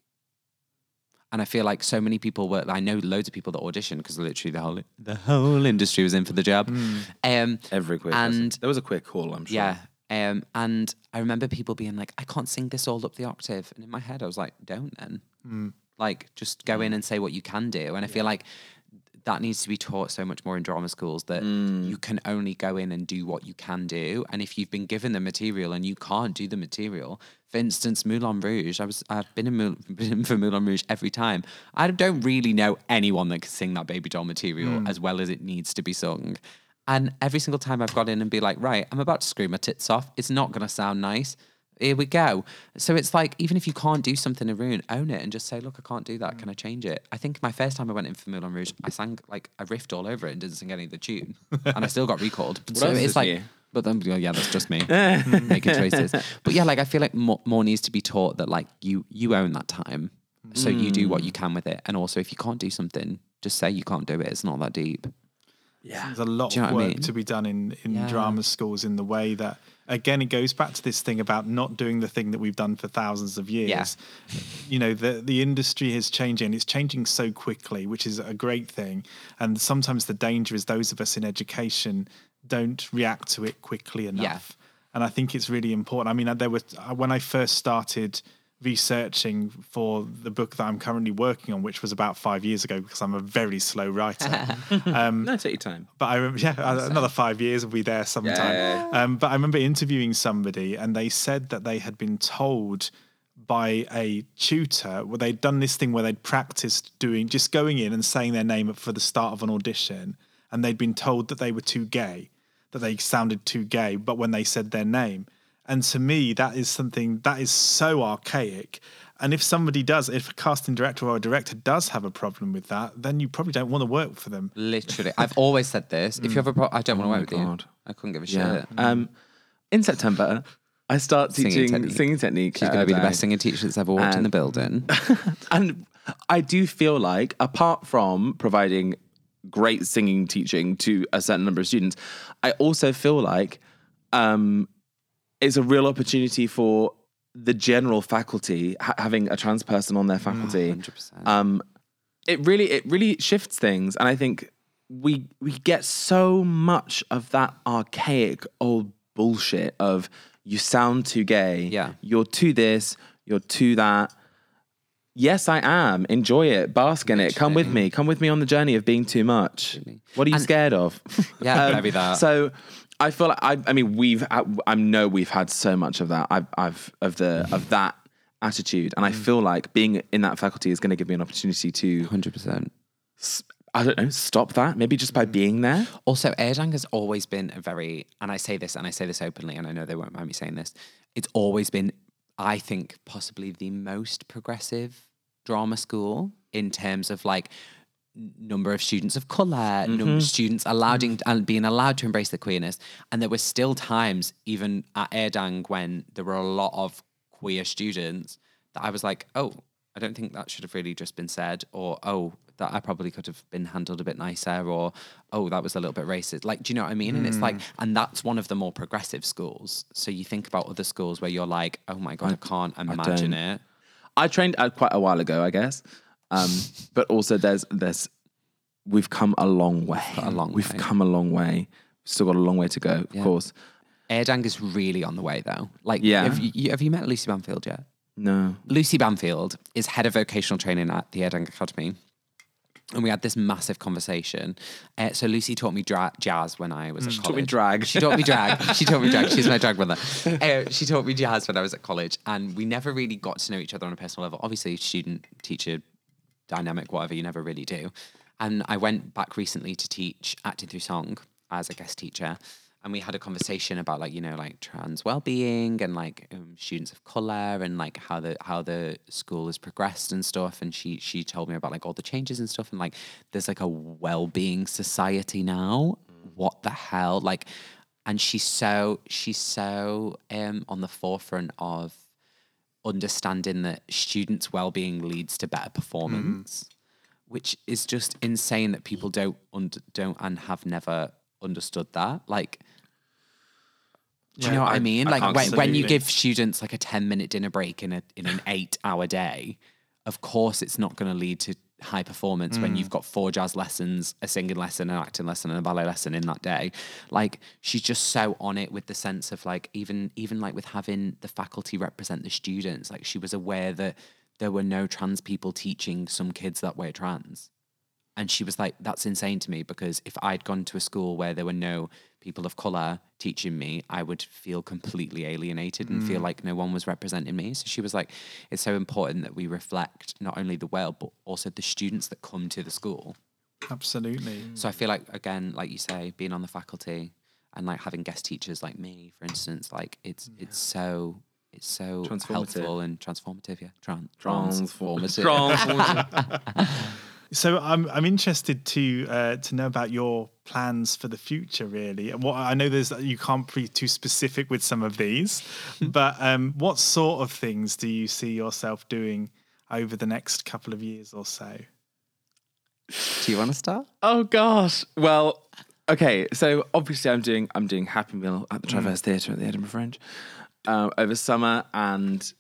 And I feel like so many people were. I know loads of people that auditioned because literally the whole the whole industry was in for the job. Um, Every person. And- there was a quick call, I'm sure. yeah. Um, and I remember people being like, I can't sing this all up the octave. And in my head, I was like, don't then. Hmm. Like, just go in hmm. and say what you can do. And I feel like that needs to be taught so much more in drama schools that hmm. you can only go in and do what you can do. And if you've been given the material and you can't do the material, for instance, Moulin Rouge, I was I've been in, Moul- been in for Moulin Rouge every time. I don't really know anyone that can sing that baby doll material as well as it needs to be sung. And every single time I've got in and be like, right, I'm about to scream my tits off. It's not going to sound nice. Here we go. So it's like, even if you can't do something in a room, own it and just say, look, I can't do that. Can I change it? I think my first time I went in for Moulin Rouge, I sang like I riffed all over it and didn't sing any of the tune, and I still got recalled. so else it's like, new? but then yeah, yeah, that's just me making choices. But yeah, like I feel like more, more needs to be taught that like you you own that time, so you do what mm. you can with it, and also if you can't do something, just say you can't do it. It's not that deep. Yeah. There's a lot Do you know of what I work mean? to be done in, in Yeah. drama schools in the way that, again, it goes back to this thing about not doing the thing that we've done for thousands of years. Yeah. You know, the, the industry is changing. It's changing so quickly, which is a great thing. And sometimes the danger is those of us in education don't react to it quickly enough. Yeah. And I think it's really important. I mean, uh, there were, uh, when I first started researching for the book that I'm currently working on, which was about five years ago, because I'm a very slow writer. No, take your time. But I remember, yeah, uh, another five years will be there sometime. Yeah. Um, but I remember interviewing somebody, and they said that they had been told by a tutor where they'd done this thing where they'd practiced doing just going in and saying their name for the start of an audition, and they'd been told that they were too gay. that they sounded too gay, but when they said their name. And to me, that is something that is so archaic. And if somebody does, if a casting director or a director does have a problem with that, then you probably don't want to work for them. Literally, I've always said this. If you have a problem, I don't want to my work with you. God. I couldn't give a Yeah. shit. Um, in September, I start Singing teaching technique. singing technique. She's going to be the best singing teacher that's ever walked in the building. and I do feel like, apart from providing great singing teaching to a certain number of students, I also feel like um, it's a real opportunity for the general faculty ha- having a trans person on their faculty. 100%. Um, it really, it really shifts things, and I think we we get so much of that archaic old bullshit of you sound too gay. Yeah. you're too this, you're too that. Yes, I am. Enjoy it. Bask in it. Come with me. Come with me on the journey of being too much. What are you And- scared of? Yeah, maybe that. So I feel like I, I mean we've I, I know we've had so much of that. I've, I've of the of that attitude, and I mm. feel like being in that faculty is going to give me an opportunity to 100%. I don't know stop that maybe just by mm. being there. Also, Urdang has always been a very, and I say this, and I say this openly, and I know they won't mind me saying this. It's always been, I think, possibly the most progressive drama school in terms of like number of students of color, number of students allowed in, and being allowed to embrace the queerness. And there were still times, even at Urdang, when there were a lot of queer students that I was like, oh, I don't think that should have really just been said, or oh, that I probably could have been handled a bit nicer, or oh, that was a little bit racist. Like, do you know what I mean? And it's like, and that's one of the more progressive schools. So you think about other schools where you're like, oh my god, I, can't imagine don't. it. I trained uh, quite a while ago, I guess, um, but also there's there's we've come a long way. a long We've way. come a long way. Still got a long way to go, of course. Urdang is really on the way though. Like, Yeah. have you, have you met Lucy Banfield yet? No, Lucy Banfield is head of vocational training at the Urdang Academy. And we had this massive conversation. Uh, so Lucy taught me dra- jazz when I was at college. taught me drag. She taught me drag. She taught me drag. She's my drag mother. Uh, she taught me jazz when I was at college, and we never really got to know each other on a personal level. Obviously, student teacher dynamic, whatever. You never really do. And I went back recently to teach acting through song as a guest teacher, and we had a conversation about like you know like trans well-being and like um, students of color and like how the how the school has progressed and stuff. And she she told me about like all the changes and stuff. And like there's like a well-being society now. What the hell? Like and she's so she's so um on the forefront of understanding that students well-being leads to better performance mm-hmm. which is just insane that people don't und- don't and have never understood that like do you Yeah, know what I, I- mean? I Like when, when you give students like a 10 minute dinner break in a in an eight hour day, of course it's not going to lead to high performance when you've mm. got four jazz lessons, a singing lesson, an acting lesson, and a ballet lesson in that day. Like she's just so on it with the sense of like even even like with having the faculty represent the students, like she was aware that there were no trans people teaching some kids that were trans. And she was like, that's insane to me because if I'd gone to a school where there were no people of color teaching me, I would feel completely alienated and feel mm. like no one was representing me. So she was like, it's so important that we reflect not only the world, but also the students that come to the school. Absolutely. So I feel like, again, like you say, being on the faculty and like having guest teachers like me, for instance, like it's it's so it's so Transformative. helpful and transformative. Yeah, Tran- Transform- transformative. So I'm I'm interested to uh, to know about your plans for the future, really. And what I know there's you can't be too specific with some of these, but um, what sort of things do you see yourself doing over the next couple of years or so? Do you want to start? Oh gosh. Well, okay. So obviously, I'm doing I'm doing Happy Meal at the Traverse Theatre at the Edinburgh Fringe um, over summer, and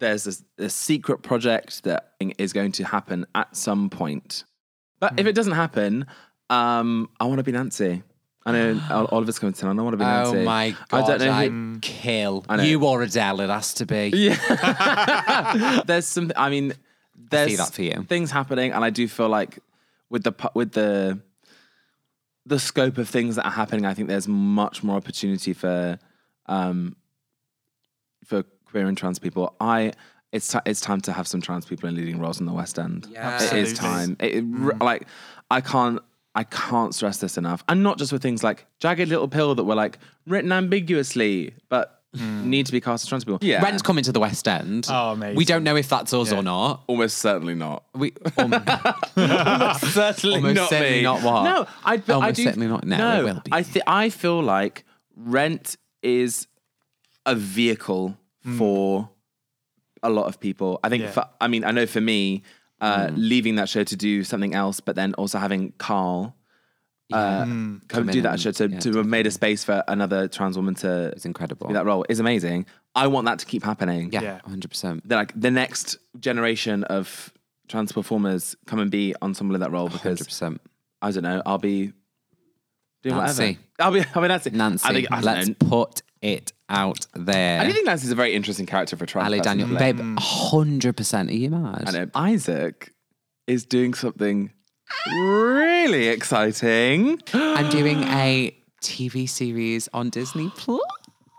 there's a, a secret project that is going to happen at some point. But if it doesn't happen, um, I want to be Nancy. I know Ol- Oliver's coming to town. I want to be Nancy. Oh my I god! don't know. Who, kill you or Adele. It has to be. yeah. there's some. I mean, there's you. things happening, and I do feel like with the with the the scope of things that are happening, I think there's much more opportunity for um for queer and trans people. I it's ti it's time to have some trans people in leading roles in the West End. Yeah. it is time. It, it r- like I can't I can't stress this enough. And not just with things like Jagged Little Pill that were like written ambiguously, but need to be cast as trans people. Yeah. Rent's coming to the West End. Oh, amazing. We don't know if that's us Yeah. or not. Almost certainly not. We um, certainly Almost not certainly me. not what? No, I, but I Almost do, certainly not. No, No, it will be. I th- I feel like Rent is a vehicle for a lot of people. I think. Yeah. For, I mean, I know for me, uh, Mm. leaving that show to do something else, but then also having Carl. Uh, come Come do that and- show to, yeah, to have made a space for another trans woman to it's incredible. do that role is amazing. I want that to keep happening. Yeah, Yeah. 100%. That, like the next generation of trans performers come and be on ensemble in that role because 100%. I don't know. I'll be doing Nancy. whatever. I'll be. I'll be Nancy. Nancy, I think. I don't let's know. put it out there. I do think Nancy's a very interesting character for a trans Allie person Daniel. to play. Babe, 100%. Are you mad? I know. Isaac is doing something really exciting. I'm doing a TV series on Disney Plus.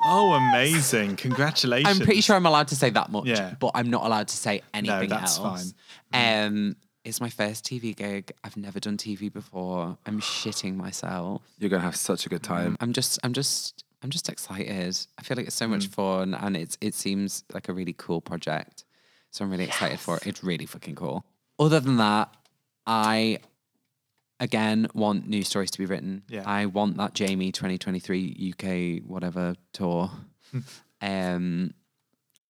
Oh, amazing! Congratulations. I'm pretty sure I'm allowed to say that much, Yeah. but I'm not allowed to say anything that's else. Um, it's my first TV gig. I've never done TV before. I'm shitting myself. You're gonna have such a good time. I'm just, I'm just, I'm just excited. I feel like it's so much Mm. fun, and it's, it seems like a really cool project. So I'm really excited for it. It's really fucking cool. Other than that, I again want new stories to be written. Yeah. I want that Jamie 2023 UK whatever tour. um,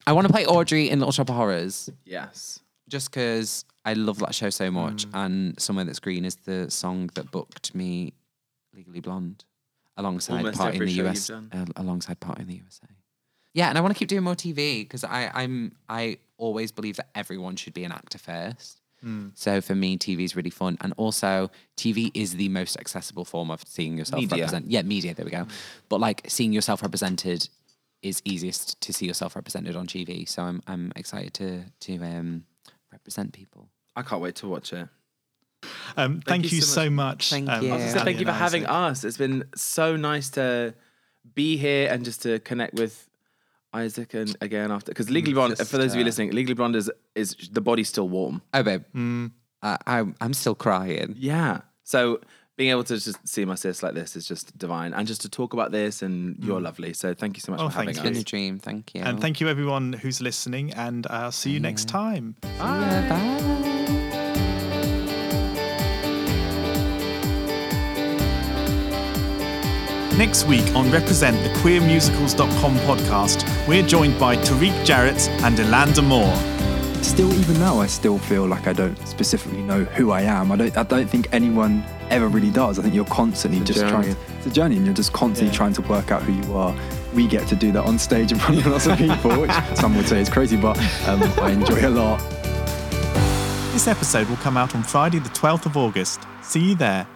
I want to play Audrey in Little Shop of Horrors Yes. just because I love that show so much. Mm. And Somewhere That's Green is the song that booked me Legally Blonde alongside Almost Part in the US, uh, alongside Party in the USA. Yeah, and I want to keep doing more TV because I I'm I always believe that everyone should be an actor first. Mm. So for me, TV is really fun, and also TV is the most accessible form of seeing yourself represented. Yeah, media. There we go. But like seeing yourself represented is easiest to see yourself represented on TV. So I'm I'm excited to to um, represent people. I can't wait to watch it. Um, thank, you, so much. Thank um, you. I was gonna say, Yeah. thank you for having us. It's been so nice to be here and just to connect with Isaac and again after because Legally Blonde. Just, for those of you uh, listening, Legally Blonde is is the body's still warm. Oh, babe, Mm. I, I'm I'm still crying. Yeah. So being able to just see my sis like this is just divine, and just to talk about this and you're lovely. So thank you so much Oh, for having thank It's been a dream. Thank you. And thank you, everyone who's listening, and I'll see you next time. Yeah, bye. Next week on Represent the QueerMusicals.com podcast, we're joined by Tariq Jarrett and Elanda Moore. Still, even now, I still feel like I don't specifically know who I am. I don't. I don't think anyone ever really does. I think you're constantly just journey. trying. It's a journey, and you're just constantly Yeah. trying to work out who you are. We get to do that on stage in front of lots of people, which some would say is crazy, but um, I enjoy a lot. This episode will come out on Friday, the 12th of August. See you there.